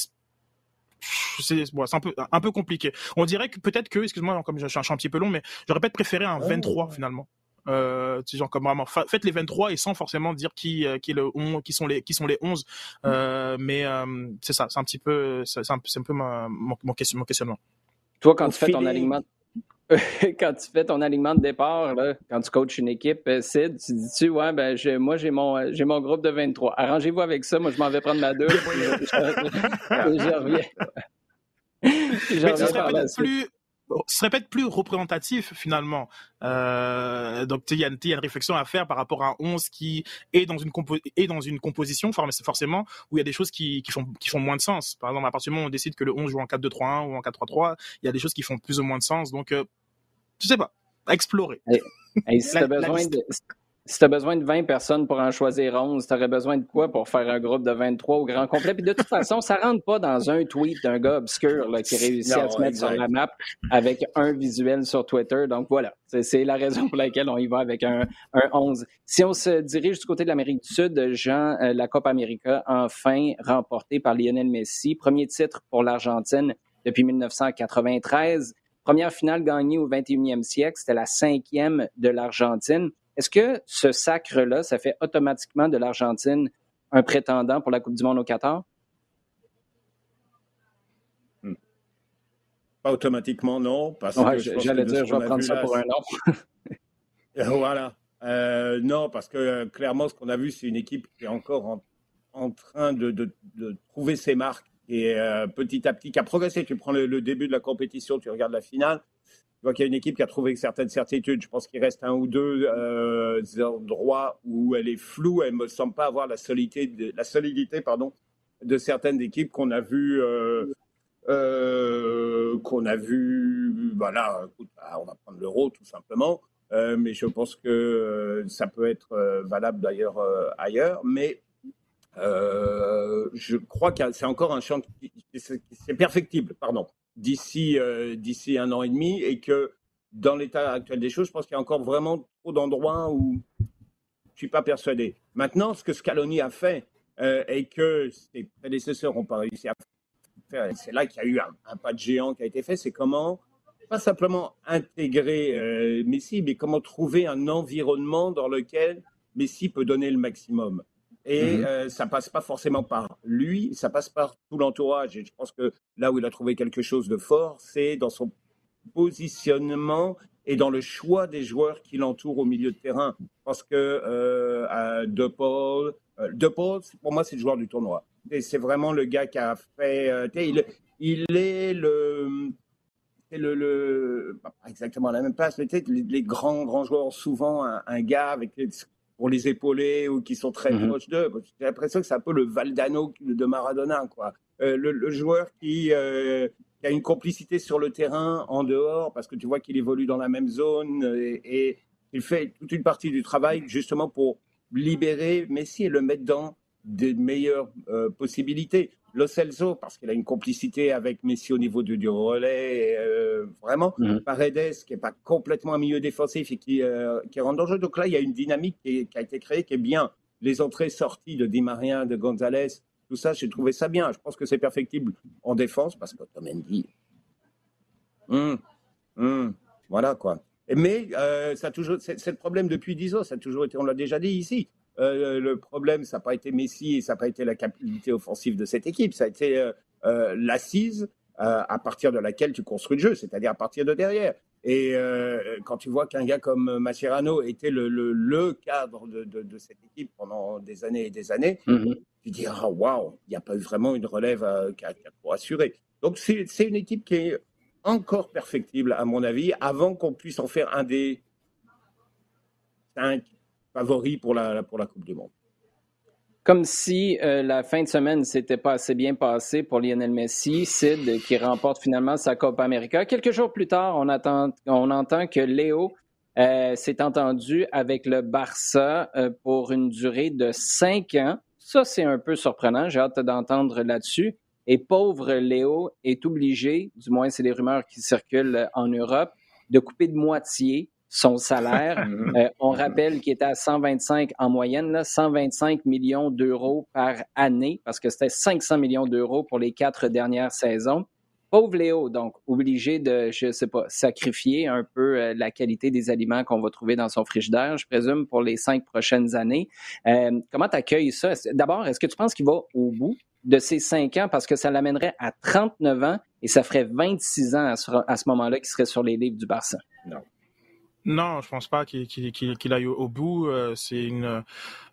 c'est bon, un peu un peu compliqué. On dirait que peut-être que, excuse-moi, comme je suis un petit peu long, mais j'aurais peut-être préféré un 23 finalement. Euh, genre comme vraiment faites les 23 et sans forcément dire qui euh, qui est le qui sont les qui sont les 11 euh, mais euh, c'est ça c'est un petit peu c'est un, un, peu mon, mon, questionnement toi quand tu fais ton alignement quand tu fais ton alignement de départ, là, quand tu coaches une équipe, Sid, tu dis-tu, ouais, ben, moi, j'ai mon, j'ai mon groupe de 23. Arrangez-vous avec ça. Moi, je m'en vais prendre ma douche. je, je, reviens. je reviens plus, ce serait peut-être plus représentatif finalement. Euh, donc il y, a une réflexion à faire par rapport à un 11 qui est dans une, est dans une composition forcément où il y a des choses qui, qui, font, qui font moins de sens. Par exemple, à partir du moment où on décide que le 11 joue en 4-2-3-1 ou en 4-3-3, il y a des choses qui font plus ou moins de sens. Donc, euh, je sais pas, à explorer. Et, si tu besoin de si tu as besoin de 20 personnes pour en choisir 11, tu aurais besoin de quoi pour faire un groupe de 23 au grand complet? Puis de toute façon, ça rentre pas dans un tweet d'un gars obscur là, qui réussit à se mettre sur la map avec un visuel sur Twitter. Donc voilà, c'est la raison pour laquelle on y va avec un, un 11. Si on se dirige du côté de l'Amérique du Sud, Jean, euh, la Copa América, enfin remportée par Lionel Messi. Premier titre pour l'Argentine depuis 1993. Première finale gagnée au 21e siècle. C'était la cinquième de l'Argentine. Est-ce que ce sacre-là, ça fait automatiquement de l'Argentine un prétendant pour la Coupe du Monde au Qatar? Hmm. Pas automatiquement, non. Parce que J'allais dire, je vais prendre ça pour un non. voilà. Euh, non, parce que euh, clairement, ce qu'on a vu, c'est une équipe qui est encore en, train de, trouver ses marques et euh, petit à petit qui a progressé. Tu prends le, début de la compétition, tu regardes la finale, vois qu'il y a une équipe qui a trouvé certaines certitudes. Je pense qu'il reste un ou deux euh, endroits où elle est floue. Elle ne me semble pas avoir la solidité, de, certaines équipes qu'on a vues. Euh, euh, qu'on a vu, voilà, bah, on va prendre l'euro tout simplement, mais je pense que ça peut être valable d'ailleurs ailleurs. Mais je crois que c'est encore un champ, c'est perfectible, pardon d'ici euh, d'ici un an et demi et que dans l'état actuel des choses, je pense qu'il y a encore vraiment trop d'endroits où je suis pas persuadé. Maintenant, ce que Scaloni a fait euh, et que ses prédécesseurs n'ont pas réussi à c'est là qu'il y a eu un, pas de géant qui a été fait, c'est comment pas simplement intégrer euh, Messi, mais comment trouver un environnement dans lequel Messi peut donner le maximum. Et mhm. euh, ça passe pas forcément par lui, ça passe par tout l'entourage. Et je pense que là où il a trouvé quelque chose de fort, c'est dans son positionnement et dans le choix des joueurs qui l'entourent au milieu de terrain. Parce que euh, De Paul, euh, De Paul, pour moi, c'est le joueur du tournoi. Et c'est vraiment le gars qui a fait. Euh, il, il, est le. Le, le, pas exactement à la même place, mais les, les grands, grands joueurs, souvent un, un gars avec pour les épauler ou qui sont très mhm. proches d'eux. J'ai l'impression que c'est un peu le Valdano de Maradona, quoi. Euh, le, le, joueur qui, euh, qui, a une complicité sur le terrain, en dehors, parce que tu vois qu'il évolue dans la même zone et, et, il fait toute une partie du travail justement pour libérer Messi et le mettre dans des meilleures euh, possibilités. Lo Celso, parce qu'il a une complicité avec Messi au niveau du, du relais, euh, vraiment. Mm Paredes, qui n'est pas complètement un milieu défensif et qui, euh, qui rentre dans le jeu. Donc là, il y a une dynamique qui, a été créée qui est bien. Les entrées-sorties de Di Maria, de Gonzalez, tout ça, j'ai trouvé ça bien. Je pense que c'est perfectible en défense parce que Otamendi. Hum, hum, voilà quoi. Mais ça a toujours, c'est le problème depuis 10 ans, ça a toujours été, on l'a déjà dit ici, euh, le problème, ça n'a pas été Messi et ça n'a pas été la capacité offensive de cette équipe, ça a été euh, euh, l'assise à partir de laquelle tu construis le jeu, c'est-à-dire à partir de derrière. Et quand tu vois qu'un gars comme Mascherano était le, le, cadre de, de, cette équipe pendant des années et des années, mm-hmm. tu dis ah waouh, il n'y a pas eu vraiment une relève qui a, pour assurer. Donc c'est une équipe qui est encore perfectible à mon avis, avant qu'on puisse en faire un des cinq favori pour la, pour la Coupe du Monde. Comme si euh, la fin de semaine s'était pas assez bien passée pour Lionel Messi, Sid qui remporte finalement sa Copa América. Quelques jours plus tard, on, attend, on entend que Léo euh, s'est entendu avec le Barça euh, pour une durée de cinq ans. Ça, c'est un peu surprenant. J'ai hâte d'entendre là-dessus. Et pauvre Léo est obligé, du moins c'est des rumeurs qui circulent en Europe, de couper de moitié son salaire. Euh, on rappelle qu'il était à 125 en moyenne, là, 125 millions d'euros par année, parce que c'était 500 millions d'euros pour les quatre dernières saisons. Pauvre Léo, donc obligé de, je sais pas, sacrifier un peu euh, la qualité des aliments qu'on va trouver dans son frigidaire, je présume, pour les cinq prochaines années. Euh, comment tu accueilles ça? D'abord, est-ce que tu penses qu'il va au bout de ces cinq ans? Parce que ça l'amènerait à 39 ans et ça ferait 26 ans à ce, à ce moment-là qu'il serait sur les livres du Barça? Non. Non, je pense pas qu'il aille au, bout. Euh, c'est une,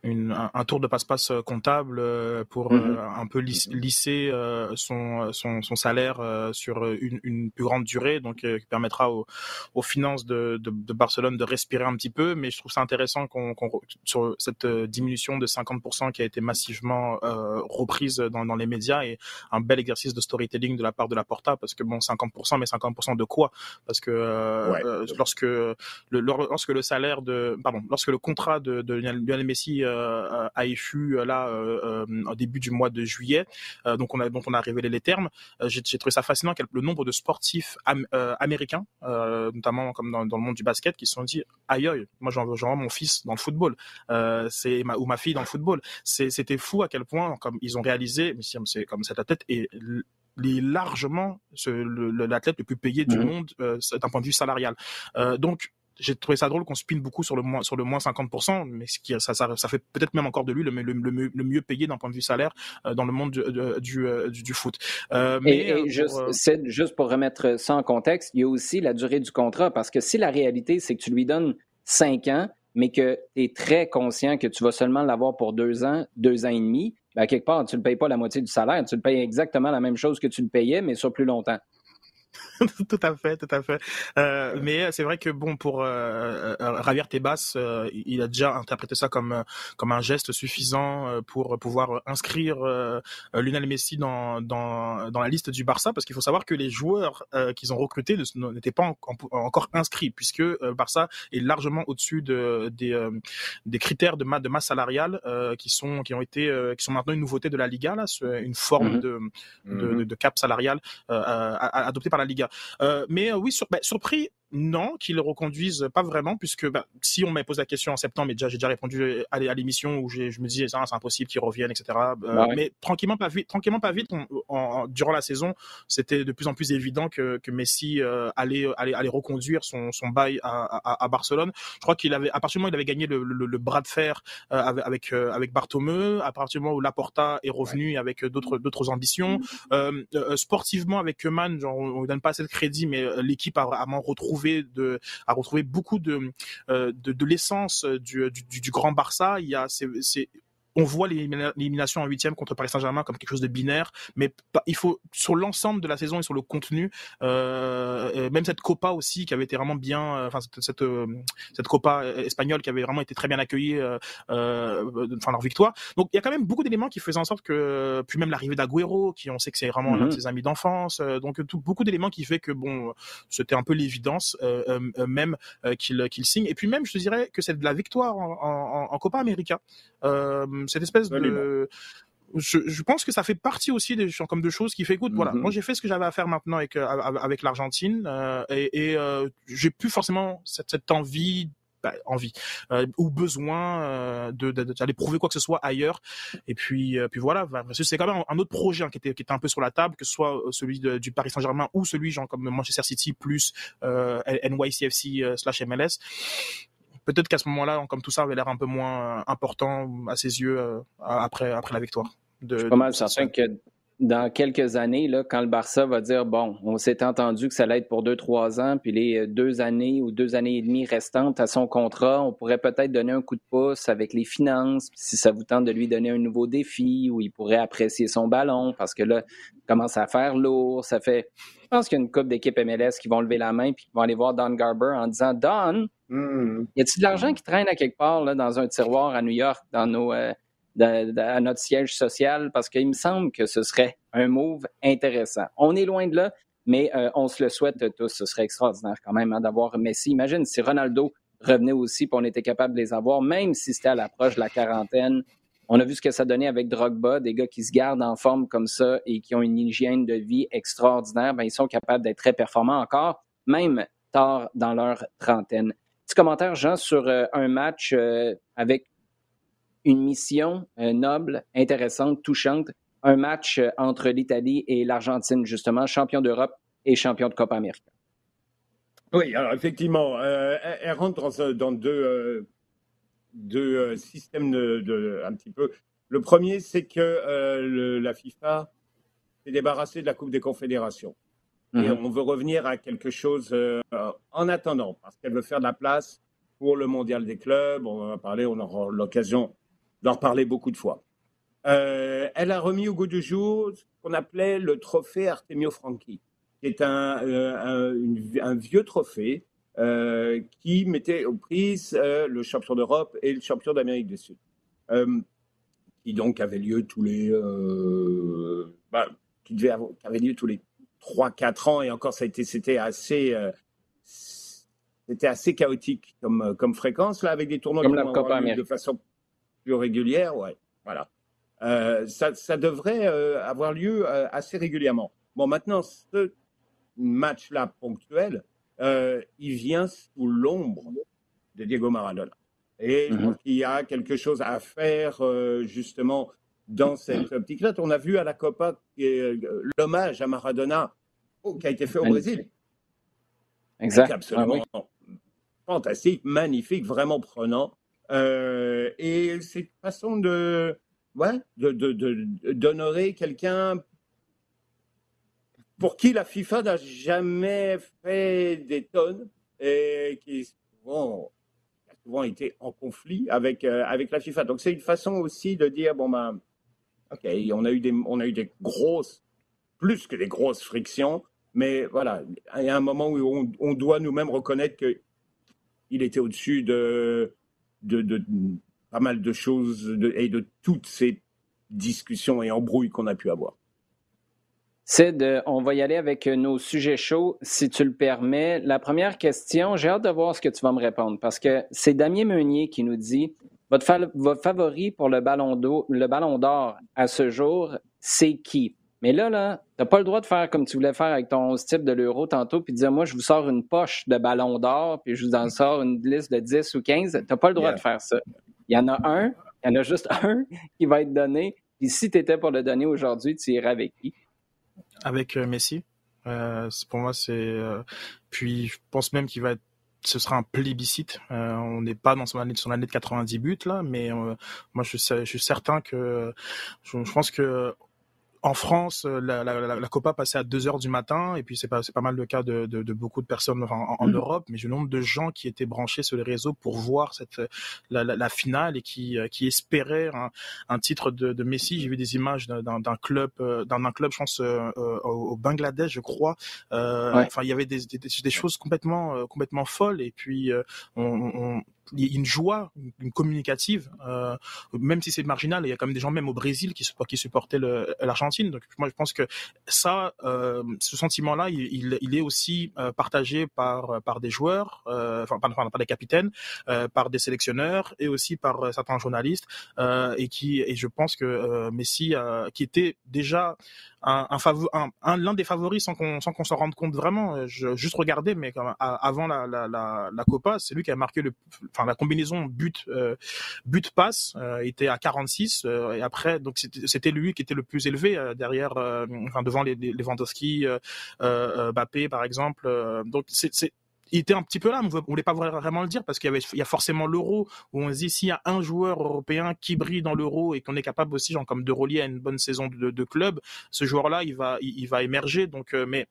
un tour de passe-passe euh, comptable euh, pour mhm. un peu lisser son, son, son, salaire sur une, une, plus grande durée, donc qui permettra aux, aux finances de, de, de, Barcelone de respirer un petit peu. Mais je trouve ça intéressant qu'on sur cette diminution de 50% qui a été massivement reprise dans, dans les médias et un bel exercice de storytelling de la part de la Porta parce que bon 50% mais 50% de quoi? Parce que lorsque le, lorsque le salaire de, pardon, lorsque le contrat de, de Lionel Messi euh, a échu euh, là euh, au début du mois de juillet, donc on a, dont on a révélé les termes, j'ai trouvé ça fascinant le nombre de sportifs américains, notamment comme dans, dans, le monde du basket, qui se sont dit aïe aïe, moi j'envoie mon fils dans le football, c'est ma, ou ma fille dans le football. C'était fou à quel point comme ils ont réalisé, c'est comme cette tête et est largement l'athlète le plus payé du mmh. monde d'un point de vue salarial. donc j'ai trouvé ça drôle qu'on spine beaucoup sur le moins sur le moins 50%, mais ce qui ça, ça, ça fait peut-être même encore de lui le, le, le, mieux payé d'un point de vue salaire euh, dans le monde du, du, euh, du, du foot. Euh, mais et, et juste, juste pour remettre ça en contexte, il y a aussi la durée du contrat parce que si la réalité c'est que tu lui donnes 5 ans, mais que tu es très conscient que tu vas seulement l'avoir pour deux ans, deux ans et demi, ben, quelque part, tu ne le payes pas la moitié du salaire, tu le payes exactement la même chose que tu le payais, mais sur plus longtemps. tout à fait, tout à fait. Euh, mais c'est vrai que bon, pour euh, euh Javier Tebas, euh, il a déjà interprété ça comme comme un geste suffisant pour pouvoir inscrire Lionel Messi dans, dans dans la liste du Barça, parce qu'il faut savoir que les joueurs qu'ils ont recrutés n'étaient pas encore inscrits, puisque Barça est largement au-dessus de, des des critères de, de masse salariale qui sont qui ont été qui sont maintenant une nouveauté de la Liga là, une forme mm-hmm. de, de, mm-hmm. de, cap salarial adopté par la Liga. Euh, mais euh, oui, sur, bah, surpris non, qu'ils le reconduisent pas vraiment, puisque bah, si on m'a posé la question en septembre, mais déjà j'ai déjà répondu à l'émission où je me disais ça, c'est impossible qu'ils reviennent, etc. Euh, bah mais tranquillement pas vite, tranquillement pas vite. durant la saison, c'était de plus en plus évident que, que Messi euh, allait, allait, allait reconduire son, son bail à, à, à Barcelone. Je crois qu'il avait, à partir du moment où il avait gagné le, le, bras de fer euh, avec avec, euh, Bartomeu, à partir du moment où Laporta est revenu avec d'autres d'autres ambitions, mm. sportivement avec Keman, genre on, on donne pas assez de crédit, mais l'équipe a vraiment retrouvé de, à retrouver beaucoup de, euh, de, de l'essence du, du, du, grand Barça. Il y a, c'est, on voit l'élimination en huitième contre Paris Saint-Germain comme quelque chose de binaire, mais il faut sur l'ensemble de la saison et sur le contenu, euh, même cette Copa aussi qui avait été vraiment bien, euh, enfin cette cette, euh, cette Copa espagnole qui avait vraiment été très bien accueillie, euh, enfin leur victoire. Donc il y a quand même beaucoup d'éléments qui faisaient en sorte que, puis même l'arrivée d'Aguero, qui on sait que c'est vraiment l'un de mm-hmm. ses amis d'enfance, donc tout, beaucoup d'éléments qui fait que bon, c'était un peu l'évidence même qu'il qu'il signe. Et puis même je te dirais que c'est de la victoire en, en, en Copa América. Euh, cette espèce de je, je, pense que ça fait partie aussi des comme de choses qui fait écoute voilà mhm. moi j'ai fait ce que j'avais à faire maintenant avec euh, avec l'Argentine euh, et, et euh, j'ai plus forcément cette, cette envie bah, envie euh, ou besoin euh, de d'aller prouver quoi que ce soit ailleurs. Et puis puis voilà c'est quand même un autre projet hein, qui était qui était un peu sur la table que ce soit celui du Paris Saint-Germain ou celui genre comme Manchester City plus NYCFC slash MLS peut-être qu'à ce moment-là, comme tout ça avait l'air un peu moins euh, important à ses yeux euh, après, après la victoire. De, je suis pas mal certain que dans quelques années, là, quand le Barça va dire bon, on s'est entendu que ça allait être pour deux, trois ans, puis les euh, deux années ou deux années et demie restantes à son contrat, on pourrait peut-être donner un coup de pouce avec les finances, si ça vous tente de lui donner un nouveau défi, où il pourrait apprécier son ballon, parce que là, il commence à faire lourd, ça fait. Je pense qu'il y a une coupe d'équipe MLS qui vont lever la main puis qui vont aller voir Don Garber en disant Don, Hmm. Y a-t-il de l'argent qui traîne à quelque part là, dans un tiroir à New York, dans nos, euh, à notre siège social? Parce qu'il me semble que ce serait un move intéressant. On est loin de là, mais euh, on se le souhaite tous. Ce serait extraordinaire quand même hein, d'avoir Messi. Imagine si Ronaldo revenait aussi, et on était capable de les avoir, même si c'était à l'approche de la quarantaine. On a vu ce que ça donnait avec Drogba, des gars qui se gardent en forme comme ça et qui ont une hygiène de vie extraordinaire. Ben, ils sont capables d'être très performants encore, même tard dans leur trentaine. Petit commentaire, Jean, sur euh, un match euh, avec une mission euh, noble, intéressante, touchante. Un match entre l'Italie et l'Argentine, justement, champion d'Europe et champion de Copa América. Oui, alors effectivement, elle, rentre dans, deux, deux systèmes de, un petit peu. Le premier, c'est que la FIFA s'est débarrassée de la Coupe des Confédérations. Et mhm. on veut revenir à quelque chose euh, en attendant, parce qu'elle veut faire de la place pour le mondial des clubs. On va parler, on aura l'occasion d'en reparler beaucoup de fois. Euh, elle a remis au goût du jour ce qu'on appelait le trophée Artemio Franchi, qui est un, euh, un, vieux trophée qui mettait aux prises le champion d'Europe et le champion d'Amérique du Sud, qui donc avait lieu tous les, bah, qui devait avoir, qui avait lieu tous les 3-4 ans, et encore, ça a été, c'était assez, euh, c'était assez chaotique comme, euh, comme fréquence, là, avec des tournois de façon plus régulière, ouais, voilà. Euh, ça, ça, devrait avoir lieu assez régulièrement. Bon, maintenant, ce match-là ponctuel, il vient sous l'ombre de Diego Maradona. Et mhm. qu'il y a quelque chose à faire, justement, dans cette optique-là. On a vu à la Copa l'hommage à Maradona qui a été fait au Brésil. Exact. Absolument ah fantastique, magnifique, vraiment prenant. Euh, et c'est une façon de, ouais, d'honorer de, quelqu'un pour qui la FIFA n'a jamais fait des tonnes et qui souvent, a souvent été en conflit avec, euh, avec la FIFA. Donc c'est une façon aussi de dire bon ben on a eu des on a eu des grosses plus que des grosses frictions mais voilà, il y a un moment où on, doit nous-mêmes reconnaître qu'il était au-dessus de, de, pas mal de choses et de toutes ces discussions et embrouilles qu'on a pu avoir. Sid, on va y aller avec nos sujets chauds, si tu le permets. La première question, j'ai hâte de voir ce que tu vas me répondre, parce que c'est Damien Meunier qui nous dit votre, votre favori pour le ballon d'or à ce jour, c'est qui? Mais là, là, t'as pas le droit de faire comme tu voulais faire avec ton style de l'euro tantôt, puis dire, moi, je vous sors une poche de ballon d'or, puis je vous en sors une liste de 10 ou 15. T'as pas le droit de faire ça. Il y en a un, il y en a juste un qui va être donné. Puis si tu étais pour le donner aujourd'hui, tu irais avec qui? Avec euh, Messi. Euh, pour moi, c'est. Euh, puis je pense même qu'il va être ce sera un plébiscite. Euh, on n'est pas dans son année, son année de 90 buts là, mais euh, moi je, suis certain que je pense que en France, euh, la, la, la, Copa passait à 2 heures du matin, et puis c'est pas, pas mal le cas de, de, de beaucoup de personnes en, en, mhm. Europe, mais le nombre de gens qui étaient branchés sur les réseaux pour voir cette, la, la finale et qui, euh, qui espéraient un, un titre de, de Messi. J'ai vu des images d'un club, euh, d'un club, je pense, au Bangladesh, je crois. Enfin, il y avait des, des, des, choses complètement, complètement folles, et puis on, on une joie, une communicative, euh, même si c'est marginal. Il y a quand même des gens, même au Brésil, qui, supportaient l'Argentine. Donc moi, je pense que ça, euh, ce sentiment-là, il, il, est aussi euh, partagé par par des joueurs, euh, enfin par, par, des capitaines, euh, par des sélectionneurs et aussi par certains journalistes. et qui et je pense que Messi, qui était déjà un, un, un l'un des favoris sans qu'on sans qu'on s'en rende compte vraiment. Je, juste regarder, mais quand, avant la, la, la, la Copa, c'est lui qui a marqué le, enfin la combinaison but euh, but passe euh, était à 46 euh, et après donc c'était lui qui était le plus élevé euh, derrière, enfin devant les, les Lewandowski, Mbappé par exemple. donc c'est il était un petit peu là, mais on voulait pas vraiment le dire parce qu'il y avait, il y a forcément l'euro où on se dit s'il y a un joueur européen qui brille dans l'euro et qu'on est capable aussi, genre comme De Rolier à une bonne saison de, club, ce joueur-là, il va, il, va émerger. Donc, euh, mais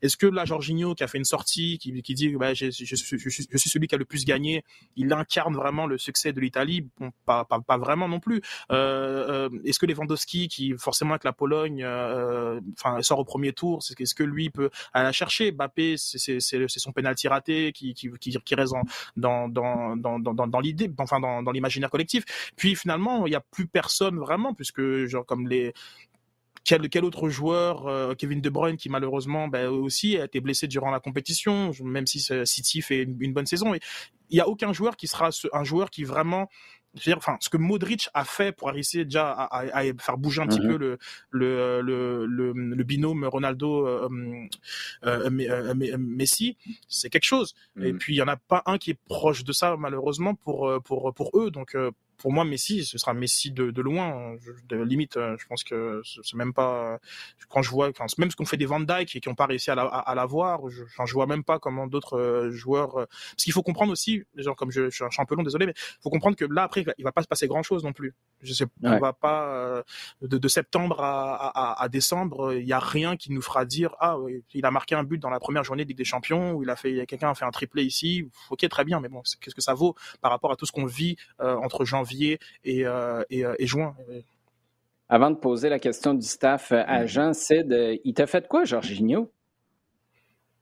est-ce que là, Jorginho qui a fait une sortie, qui, qui dit, bah, je, je, je, suis celui qui a le plus gagné, il incarne vraiment le succès de l'Italie? Bon, pas, pas, pas, vraiment non plus. Euh, euh, est-ce que Lewandowski, qui forcément avec la Pologne, euh, enfin, sort au premier tour, c'est ce que lui peut aller la chercher? Mbappé, c'est son penalty raté, qui, qui, qui, qui reste dans, dans, dans, dans, dans l'idée, enfin dans, dans l'imaginaire collectif. Puis finalement, il n'y a plus personne vraiment, puisque genre comme les quel, quel autre joueur, euh, Kevin De Bruyne, qui malheureusement ben, aussi a été blessé durant la compétition, même si City fait une bonne saison. Il n'y a aucun joueur qui sera un joueur qui vraiment dire, enfin, ce que Modric a fait pour réussir déjà à, à, faire bouger un petit mhm. peu le, le, le, le, binôme Ronaldo euh, euh, euh, Messi, c'est quelque chose. Et mhm. puis il y en a pas un qui est proche de ça malheureusement pour pour pour eux. Donc pour moi, Messi, ce sera Messi de, de loin. de limite, je pense que c'est même pas. Quand je vois, enfin, même ce qu'on fait des Van Dyke et qui n'ont pas réussi à l'avoir, la, à, je, enfin, je vois même pas comment d'autres joueurs. Parce qu'il faut comprendre aussi, genre comme je, je, suis un peu long, désolé, mais il faut comprendre que là après, il va, pas se passer grand chose non plus. Je sais, on va pas de, de, septembre à, à, à décembre, il y a rien qui nous fera dire ah il a marqué un but dans la première journée de Ligue des Champions ou il a fait quelqu'un a fait un triplé ici. Ok, très bien, mais bon, qu'est-ce que ça vaut par rapport à tout ce qu'on vit entre janvier et, euh, euh, et, juin? Avant de poser la question du staff à Jean, Sid, il t'a fait quoi, Jorginho?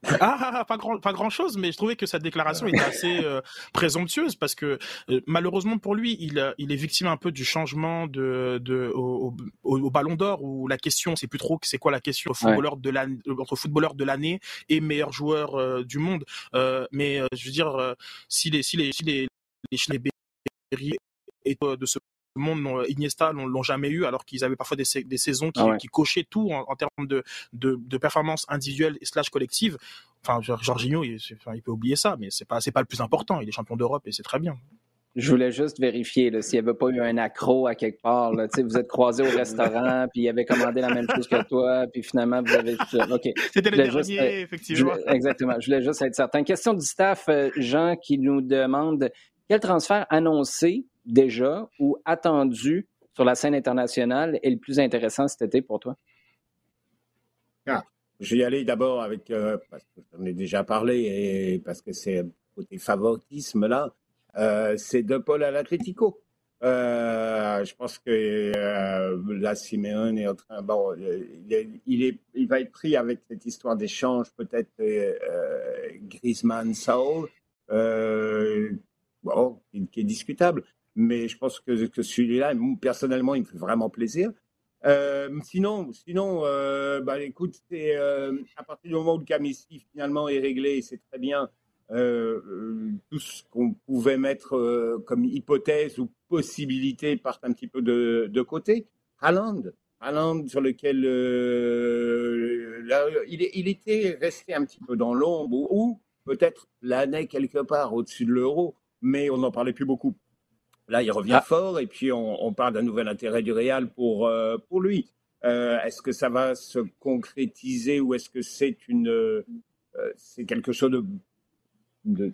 Ah, ah, ah, pas grand, pas grand chose, mais je trouvais que sa déclaration était assez euh, présomptueuse parce que malheureusement pour lui, il, il est victime un peu du changement de, de au, au, Ballon d'Or où la question, c'est plus trop c'est quoi la question footballeur de l'année, entre footballeur de l'année et meilleur joueur du monde. mais je veux dire, si les si les si les, les et de ce monde, Iniesta l'ont jamais eu, alors qu'ils avaient parfois des, des saisons qui, ah qui, cochaient tout en, termes de, de, de performance individuelle et slash collective. Enfin, Jorginho, il, il, peut oublier ça, mais c'est pas c'est pas le plus important. Il est champion d'Europe et c'est très bien. Je voulais juste vérifier s'il n'y avait pas eu un accro à quelque part. Là. Vous êtes croisés au restaurant, puis il avait commandé la même chose que toi, puis finalement, vous avez... OK. C'était le dernier, euh, effectivement. exactement. Je voulais juste être certain. Question du staff, euh, Jean, qui nous demande quel transfert annoncé déjà ou attendu sur la scène internationale est le plus intéressant cet été pour toi? Ah, je vais y aller d'abord avec, euh, parce que j'en ai déjà parlé et parce que c'est côté favoritisme là, euh, c'est De Paul à l'Atletico. Euh, je pense que euh, là, Simeone est en train. Bon, il, est, il, va être pris avec cette histoire d'échange, peut-être Griezmann, Saul, bon, qui est discutable mais je pense que, celui-là, personnellement, il me fait vraiment plaisir. Euh, sinon, sinon euh, bah, écoute, c'est euh, à partir du moment où le cas finalement est réglé, c'est très bien. Euh, tout ce qu'on pouvait mettre comme hypothèse ou possibilité part un petit peu de, côté. Haaland, Haaland sur lequel il, il, était resté un petit peu dans l'ombre ou, peut-être l'année quelque part au-dessus de l'euro, mais on n'en parlait plus beaucoup. Là, il revient ah. fort et puis on, on parle d'un nouvel intérêt du Real pour, pour lui. est-ce que ça va se concrétiser ou est-ce que c'est une c'est quelque chose de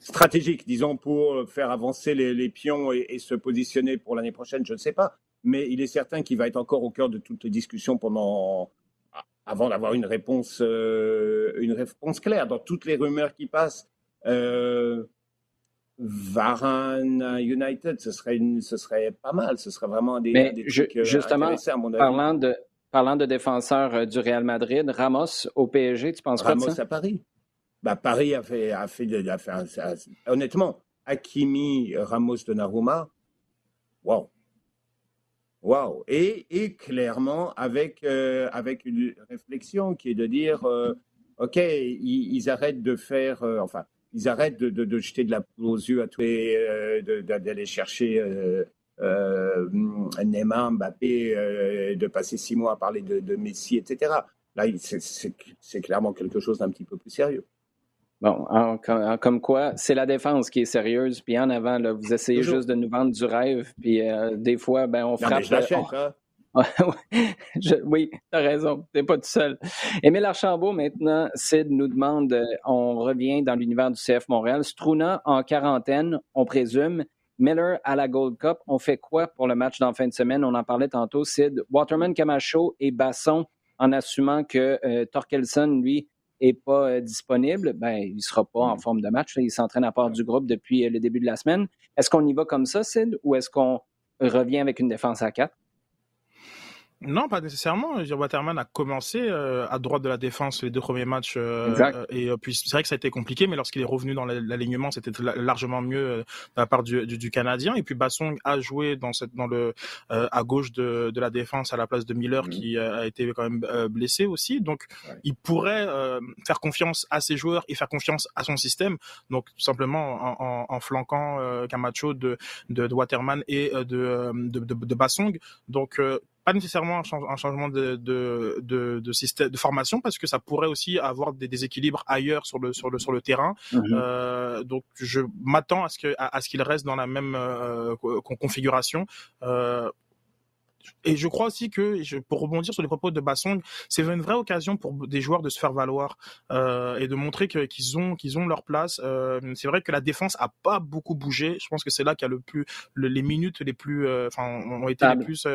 stratégique, disons, pour faire avancer les, pions et, se positionner pour l'année prochaine, je ne sais pas. Mais il est certain qu'il va être encore au cœur de toute discussion pendant, avant d'avoir une réponse, euh, une réponse claire. Dans toutes les rumeurs qui passent, euh, Varane United, ce serait, une, ce serait pas mal. Ce serait vraiment des, Mais euh, justement, parlant de, parlant de défenseurs du Real Madrid, Ramos au PSG, tu penses Ramos quoi de ça? à Paris. Bah, Paris a fait, a fait, a fait honnêtement, Hakimi, Ramos, Donnarumma, waouh. Waouh. Et, et, clairement, avec, euh, avec une réflexion qui est de dire, euh, OK, ils, arrêtent de faire, euh, enfin, ils arrêtent de, de, jeter de la poudre aux yeux à tous les, d'aller chercher Neymar, Mbappé, de passer six mois à parler de, de Messi, etc. Là, c'est clairement quelque chose d'un petit peu plus sérieux. Bon, comme quoi, c'est la défense qui est sérieuse. Puis en avant, là, vous essayez juste de nous vendre du rêve. Puis euh, des fois, ben, on frappe. Je hein. oui, tu as raison. Tu pas tout seul. Émile Archambault, maintenant, Sid nous demande euh, on revient dans l'univers du CF Montréal. Struna en quarantaine, on présume. Miller à la Gold Cup. On fait quoi pour le match d'en fin de semaine? On en parlait tantôt, Sid. Waterman, Camacho et Basson en assumant que euh, Torkelson, lui, n'est pas euh, disponible, ben, il ne sera pas en mm. forme de match. Il s'entraîne à part du groupe depuis euh, le début de la semaine. Est-ce qu'on y va comme ça, Sid, ou est-ce qu'on revient avec une défense à quatre? Non, pas nécessairement. Waterman a commencé euh, à droite de la défense les deux premiers matchs euh, et euh, puis c'est vrai que ça a été compliqué, mais lorsqu'il est revenu dans l'alignement, c'était largement mieux de la part du, du, du, Canadien. Et puis Bassong a joué dans cette dans le à gauche de, de la défense à la place de Miller mmh. qui a été quand même blessé aussi. Donc il pourrait faire confiance à ses joueurs et faire confiance à son système. Donc tout simplement en, en, en flanquant Camacho de, de, de, Waterman et de de, de, de Bassong. Donc pas nécessairement un, changement de, de, de, de, système de formation parce que ça pourrait aussi avoir des déséquilibres ailleurs sur le sur le sur le terrain. Mhm. Euh, donc je m'attends à ce que à, ce qu'il reste dans la même euh, configuration. Euh, et je crois aussi que, pour rebondir sur les propos de Bassong, c'est une vraie occasion pour des joueurs de se faire valoir euh, et de montrer qu'ils ont qu'ils ont leur place. Euh, c'est vrai que la défense a pas beaucoup bougé. Je pense que c'est là qu'il y a le plus les minutes les plus, euh, enfin, ont été les plus.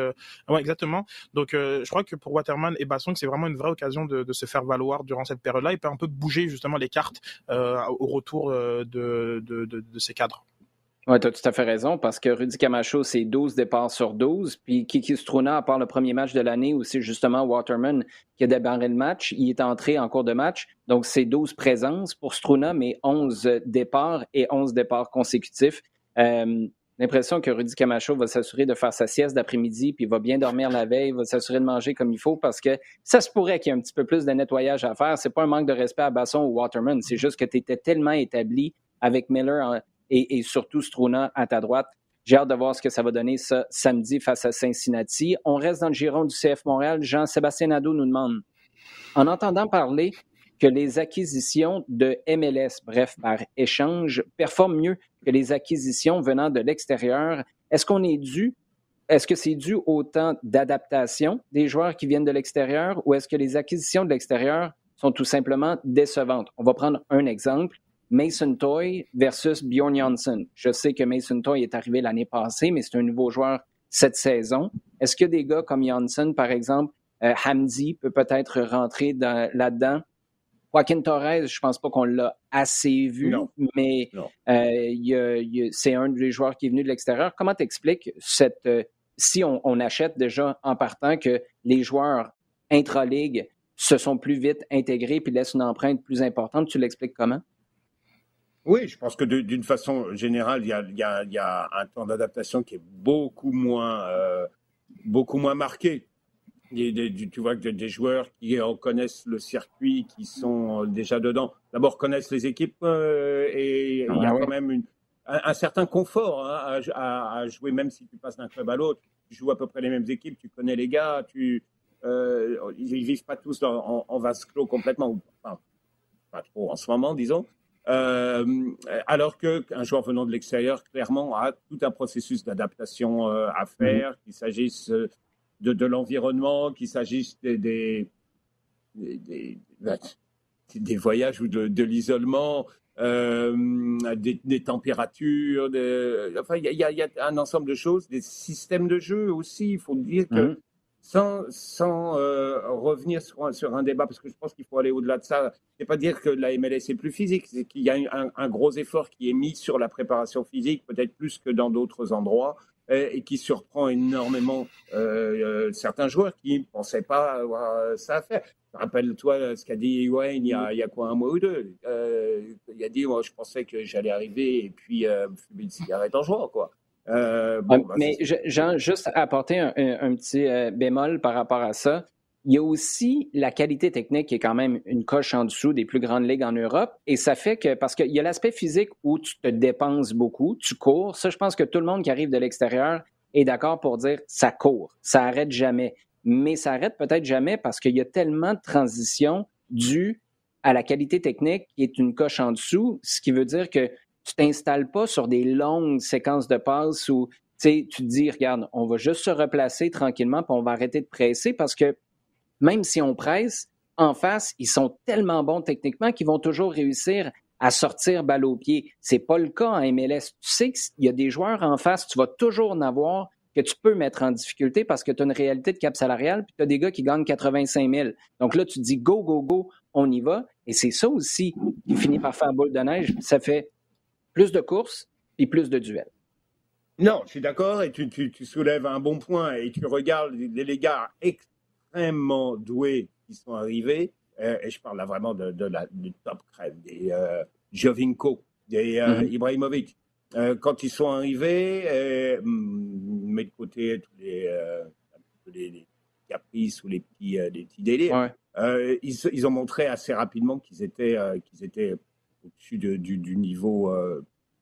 Ouais, exactement. Donc, je crois que pour Waterman et Bassong, c'est vraiment une vraie occasion de, de, se faire valoir durant cette période-là. Il peut un peu bouger justement les cartes au retour de, de, de, de ces cadres. Oui, tu as tout à fait raison, parce que Rudy Camacho, c'est 12 départs sur 12. Puis Kiki Struna, à part le premier match de l'année, où c'est justement Waterman qui a débarré le match, il est entré en cours de match. Donc, c'est 12 présences pour Struna, mais 11 départs et 11 départs consécutifs. Euh, L'impression que Rudy Camacho va s'assurer de faire sa sieste d'après-midi, puis va bien dormir la veille, va s'assurer de manger comme il faut, parce que ça se pourrait qu'il y ait un petit peu plus de nettoyage à faire. C'est pas un manque de respect à Basson ou Waterman, c'est juste que tu étais tellement établi avec Miller en, et, surtout Struna à ta droite. J'ai hâte de voir ce que ça va donner ce samedi face à Cincinnati. On reste dans le giron du CF Montréal. Jean-Sébastien Nadeau nous demande, en entendant parler que les acquisitions de MLS, bref, par échange, performent mieux que les acquisitions venant de l'extérieur, est-ce qu'on est dû, est-ce que c'est dû au temps d'adaptation des joueurs qui viennent de l'extérieur ou est-ce que les acquisitions de l'extérieur sont tout simplement décevantes? On va prendre un exemple. Mason Toy versus Bjorn Janssen. Je sais que Mason Toy est arrivé l'année passée, mais c'est un nouveau joueur cette saison. Est-ce que des gars comme Janssen, par exemple, euh, Hamdi peut peut-être rentrer là-dedans? Joaquin Torres, je pense pas qu'on l'a assez vu, mais euh, c'est un des joueurs qui est venu de l'extérieur. Comment t'expliques cette euh, si on, on, achète déjà en partant que les joueurs intra-ligue se sont plus vite intégrés puis laissent une empreinte plus importante, tu l'expliques comment? Oui, je pense que d'une façon générale, il y a, il y a, il y a un temps d'adaptation qui est beaucoup moins, euh, beaucoup moins marqué. tu vois que des joueurs qui connaissent le circuit, qui sont déjà dedans, d'abord connaissent les équipes euh, et il y a ah quand même une, un, certain confort hein, à, à, jouer, même si tu passes d'un club à l'autre. Tu joues à peu près les mêmes équipes, tu connais les gars, tu, ils ne vivent pas tous en, en, vase clos complètement, enfin, pas trop en ce moment, disons. Alors qu'un joueur venant de l'extérieur, clairement, a tout un processus d'adaptation à faire, mmh. qu'il s'agisse de, de l'environnement, qu'il s'agisse des, des, des, des, voyages ou de, de l'isolement, euh, des, températures, enfin, il y, y, a un ensemble de choses, des systèmes de jeu aussi. Il faut dire que mhm. Sans, euh, revenir sur, un débat, parce que je pense qu'il faut aller au-delà de ça, c'est pas dire que la MLS est plus physique, c'est qu'il y a un, gros effort qui est mis sur la préparation physique, peut-être plus que dans d'autres endroits et qui surprend énormément euh, euh, certains joueurs qui ne pensaient pas avoir ça à faire. Rappelle-toi ce qu'a dit Wayne il y, a, quoi un mois ou deux. Il a dit moi je pensais que j'allais arriver et puis fumer une cigarette en jouant quoi. Euh, bon, bah, mais Jean, juste apporter un, un, petit bémol par rapport à ça. Il y a aussi la qualité technique qui est quand même une coche en dessous des plus grandes ligues en Europe. Et ça fait que, parce qu'il y a l'aspect physique où tu te dépenses beaucoup, tu cours. Ça, je pense que tout le monde qui arrive de l'extérieur est d'accord pour dire ça court, ça arrête jamais. Mais ça arrête peut-être jamais parce qu'il y a tellement de transitions dues à la qualité technique qui est une coche en dessous, ce qui veut dire que tu t'installes pas sur des longues séquences de passes où tu te dis, regarde, on va juste se replacer tranquillement, puis on va arrêter de presser parce que même si on presse, en face, ils sont tellement bons techniquement qu'ils vont toujours réussir à sortir balle au pied. C'est pas le cas en MLS. Tu sais qu'il y a des joueurs en face, tu vas toujours en avoir que tu peux mettre en difficulté parce que tu as une réalité de cap salarial, puis tu as des gars qui gagnent 85 000. Donc là, tu dis go, go, go, on y va. Et c'est ça aussi qui finit par faire boule de neige. Ça fait plus de courses et plus de duels. Non, je suis d'accord et tu, tu, soulèves un bon point et tu regardes les, les gars extrêmement doués qui sont arrivés, euh, et je parle là vraiment de, de la, du top crème, des euh, Jovinko, des euh, mm-hmm. Ibrahimovic. Euh, quand ils sont arrivés, met de côté tous les, les, caprices ou les petits, les petits délires, ils, ils, ont montré assez rapidement qu'ils étaient, qu'ils étaient au-dessus de, du, du, niveau,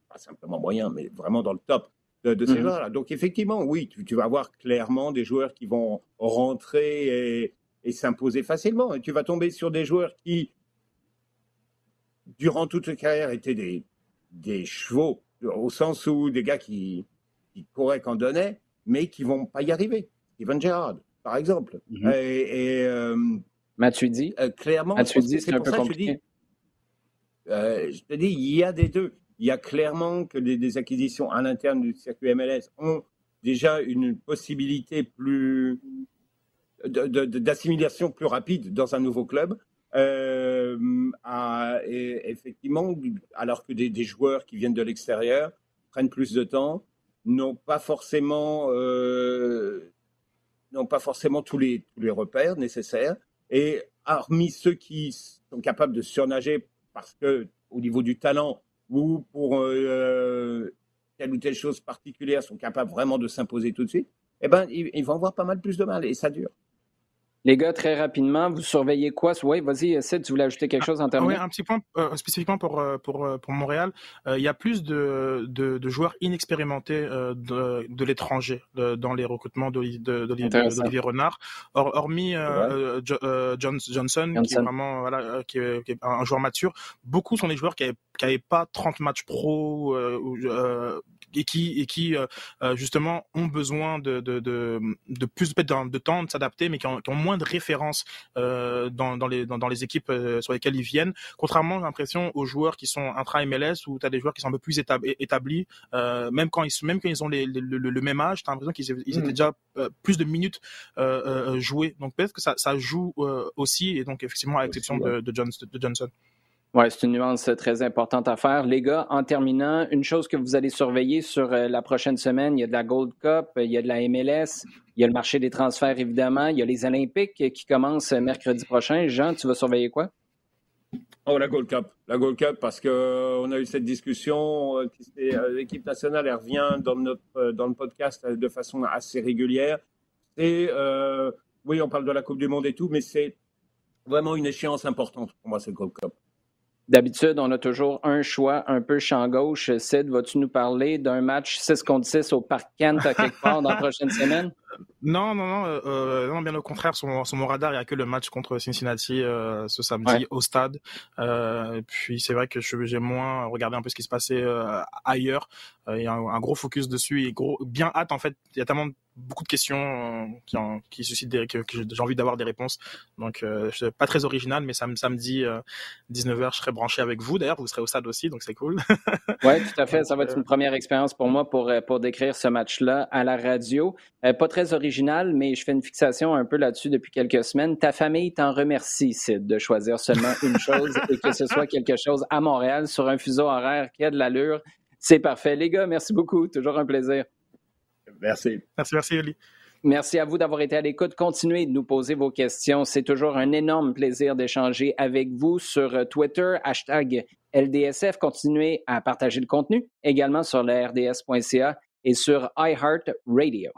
pas simplement moyen, mais vraiment dans le top de, ces mmh joueurs-là. Donc effectivement, oui, tu, vas avoir clairement des joueurs qui vont rentrer et, s'imposer facilement. Et tu vas tomber sur des joueurs qui, durant toute leur carrière, étaient des, des chevaux, au sens où des gars qui, qui couraient qu'en donnaient, mais qui vont pas y arriver. Steven Gerrard, par exemple. Mmh et, et euh, Matuidi. Euh, clairement, c'est un peu compliqué. Euh, je te dis, il y a des deux il y a clairement que des, acquisitions à l'interne du circuit MLS ont déjà une possibilité plus d'assimilation plus rapide dans un nouveau club. Euh, effectivement, alors que des, joueurs qui viennent de l'extérieur prennent plus de temps, n'ont pas forcément, euh, n'ont pas forcément tous les, tous les repères nécessaires. Et hormis ceux qui sont capables de surnager parce que au niveau du talent, ou pour euh, telle ou telle chose particulière sont capables vraiment de s'imposer tout de suite, eh ben, ils, vont avoir pas mal plus de mal et ça dure. Les gars, très rapidement, vous surveillez quoi? Oui, vas-y, Sid, tu voulais ajouter quelque chose en termes Oui, un petit point euh, spécifiquement pour, euh, pour, pour Montréal. il y a plus de, de, joueurs inexpérimentés de, de l'étranger dans les recrutements d'Olivier Renard. hormis Johnson, qui est vraiment voilà, qui est, qui est, un joueur mature, beaucoup sont des joueurs qui n'avaient pas 30 matchs pro et qui et qui euh, euh, justement ont besoin de de, de, de plus de, de temps de s'adapter, mais qui ont, qui ont, moins de références euh, dans, dans les dans, dans, les équipes sur lesquelles ils viennent. Contrairement, j'ai l'impression aux joueurs qui sont intra MLS où tu as des joueurs qui sont un peu plus établis, même quand ils même quand ils ont les, le, le, même âge, tu as l'impression qu'ils ils étaient mmh. déjà plus de minutes jouées. Donc peut-être que ça, ça joue aussi, et donc effectivement à l'exception de, de, de Johnson. Oui, c'est une nuance très importante à faire. Les gars, en terminant, une chose que vous allez surveiller sur euh, la prochaine semaine, il y a de la Gold Cup, il y a de la MLS, il y a le marché des transferts, évidemment, il y a les Olympiques qui commencent mercredi prochain. Jean, tu vas surveiller quoi? Oh, la Gold Cup. La Gold Cup, parce qu'on euh, a eu cette discussion. Euh, l'équipe nationale, elle revient dans, notre, dans le podcast de façon assez régulière. Et oui, on parle de la Coupe du Monde et tout, mais c'est vraiment une échéance importante pour moi, cette Gold Cup. D'habitude, on a toujours un choix un peu champ gauche. Sid, vas-tu nous parler d'un match 6 contre 6 au Parc Kent à quelque part dans la prochaine semaine? Non, non, non, euh, non, bien au contraire, sur mon, sur mon radar, il n'y a que le match contre Cincinnati euh, ce samedi au stade. Euh, puis c'est vrai que j'ai moins regardé un peu ce qui se passait euh, ailleurs. Euh, il y a un, un, gros focus dessus et gros, bien hâte en fait. Il y a tellement beaucoup de questions euh, qui, en, qui suscitent des, que, que j'ai envie d'avoir des réponses. Donc, euh, pas très original, mais sam samedi euh, 19h, je serai branché avec vous. D'ailleurs, vous serez au stade aussi, donc c'est cool. oui, tout à fait. Ça va être une première expérience pour moi pour, euh, pour décrire ce match-là à la radio. Euh, pas très original, mais je fais une fixation un peu là-dessus depuis quelques semaines. Ta famille t'en remercie, Sid, de choisir seulement une chose et que ce soit quelque chose à Montréal sur un fuseau horaire qui a de l'allure. C'est parfait. Les gars, merci beaucoup. Toujours un plaisir. Merci. Merci, merci, Oli. Merci à vous d'avoir été à l'écoute. Continuez de nous poser vos questions. C'est toujours un énorme plaisir d'échanger avec vous sur Twitter, hashtag LDSF. Continuez à partager le contenu également sur le rds.ca et sur iHeartRadio.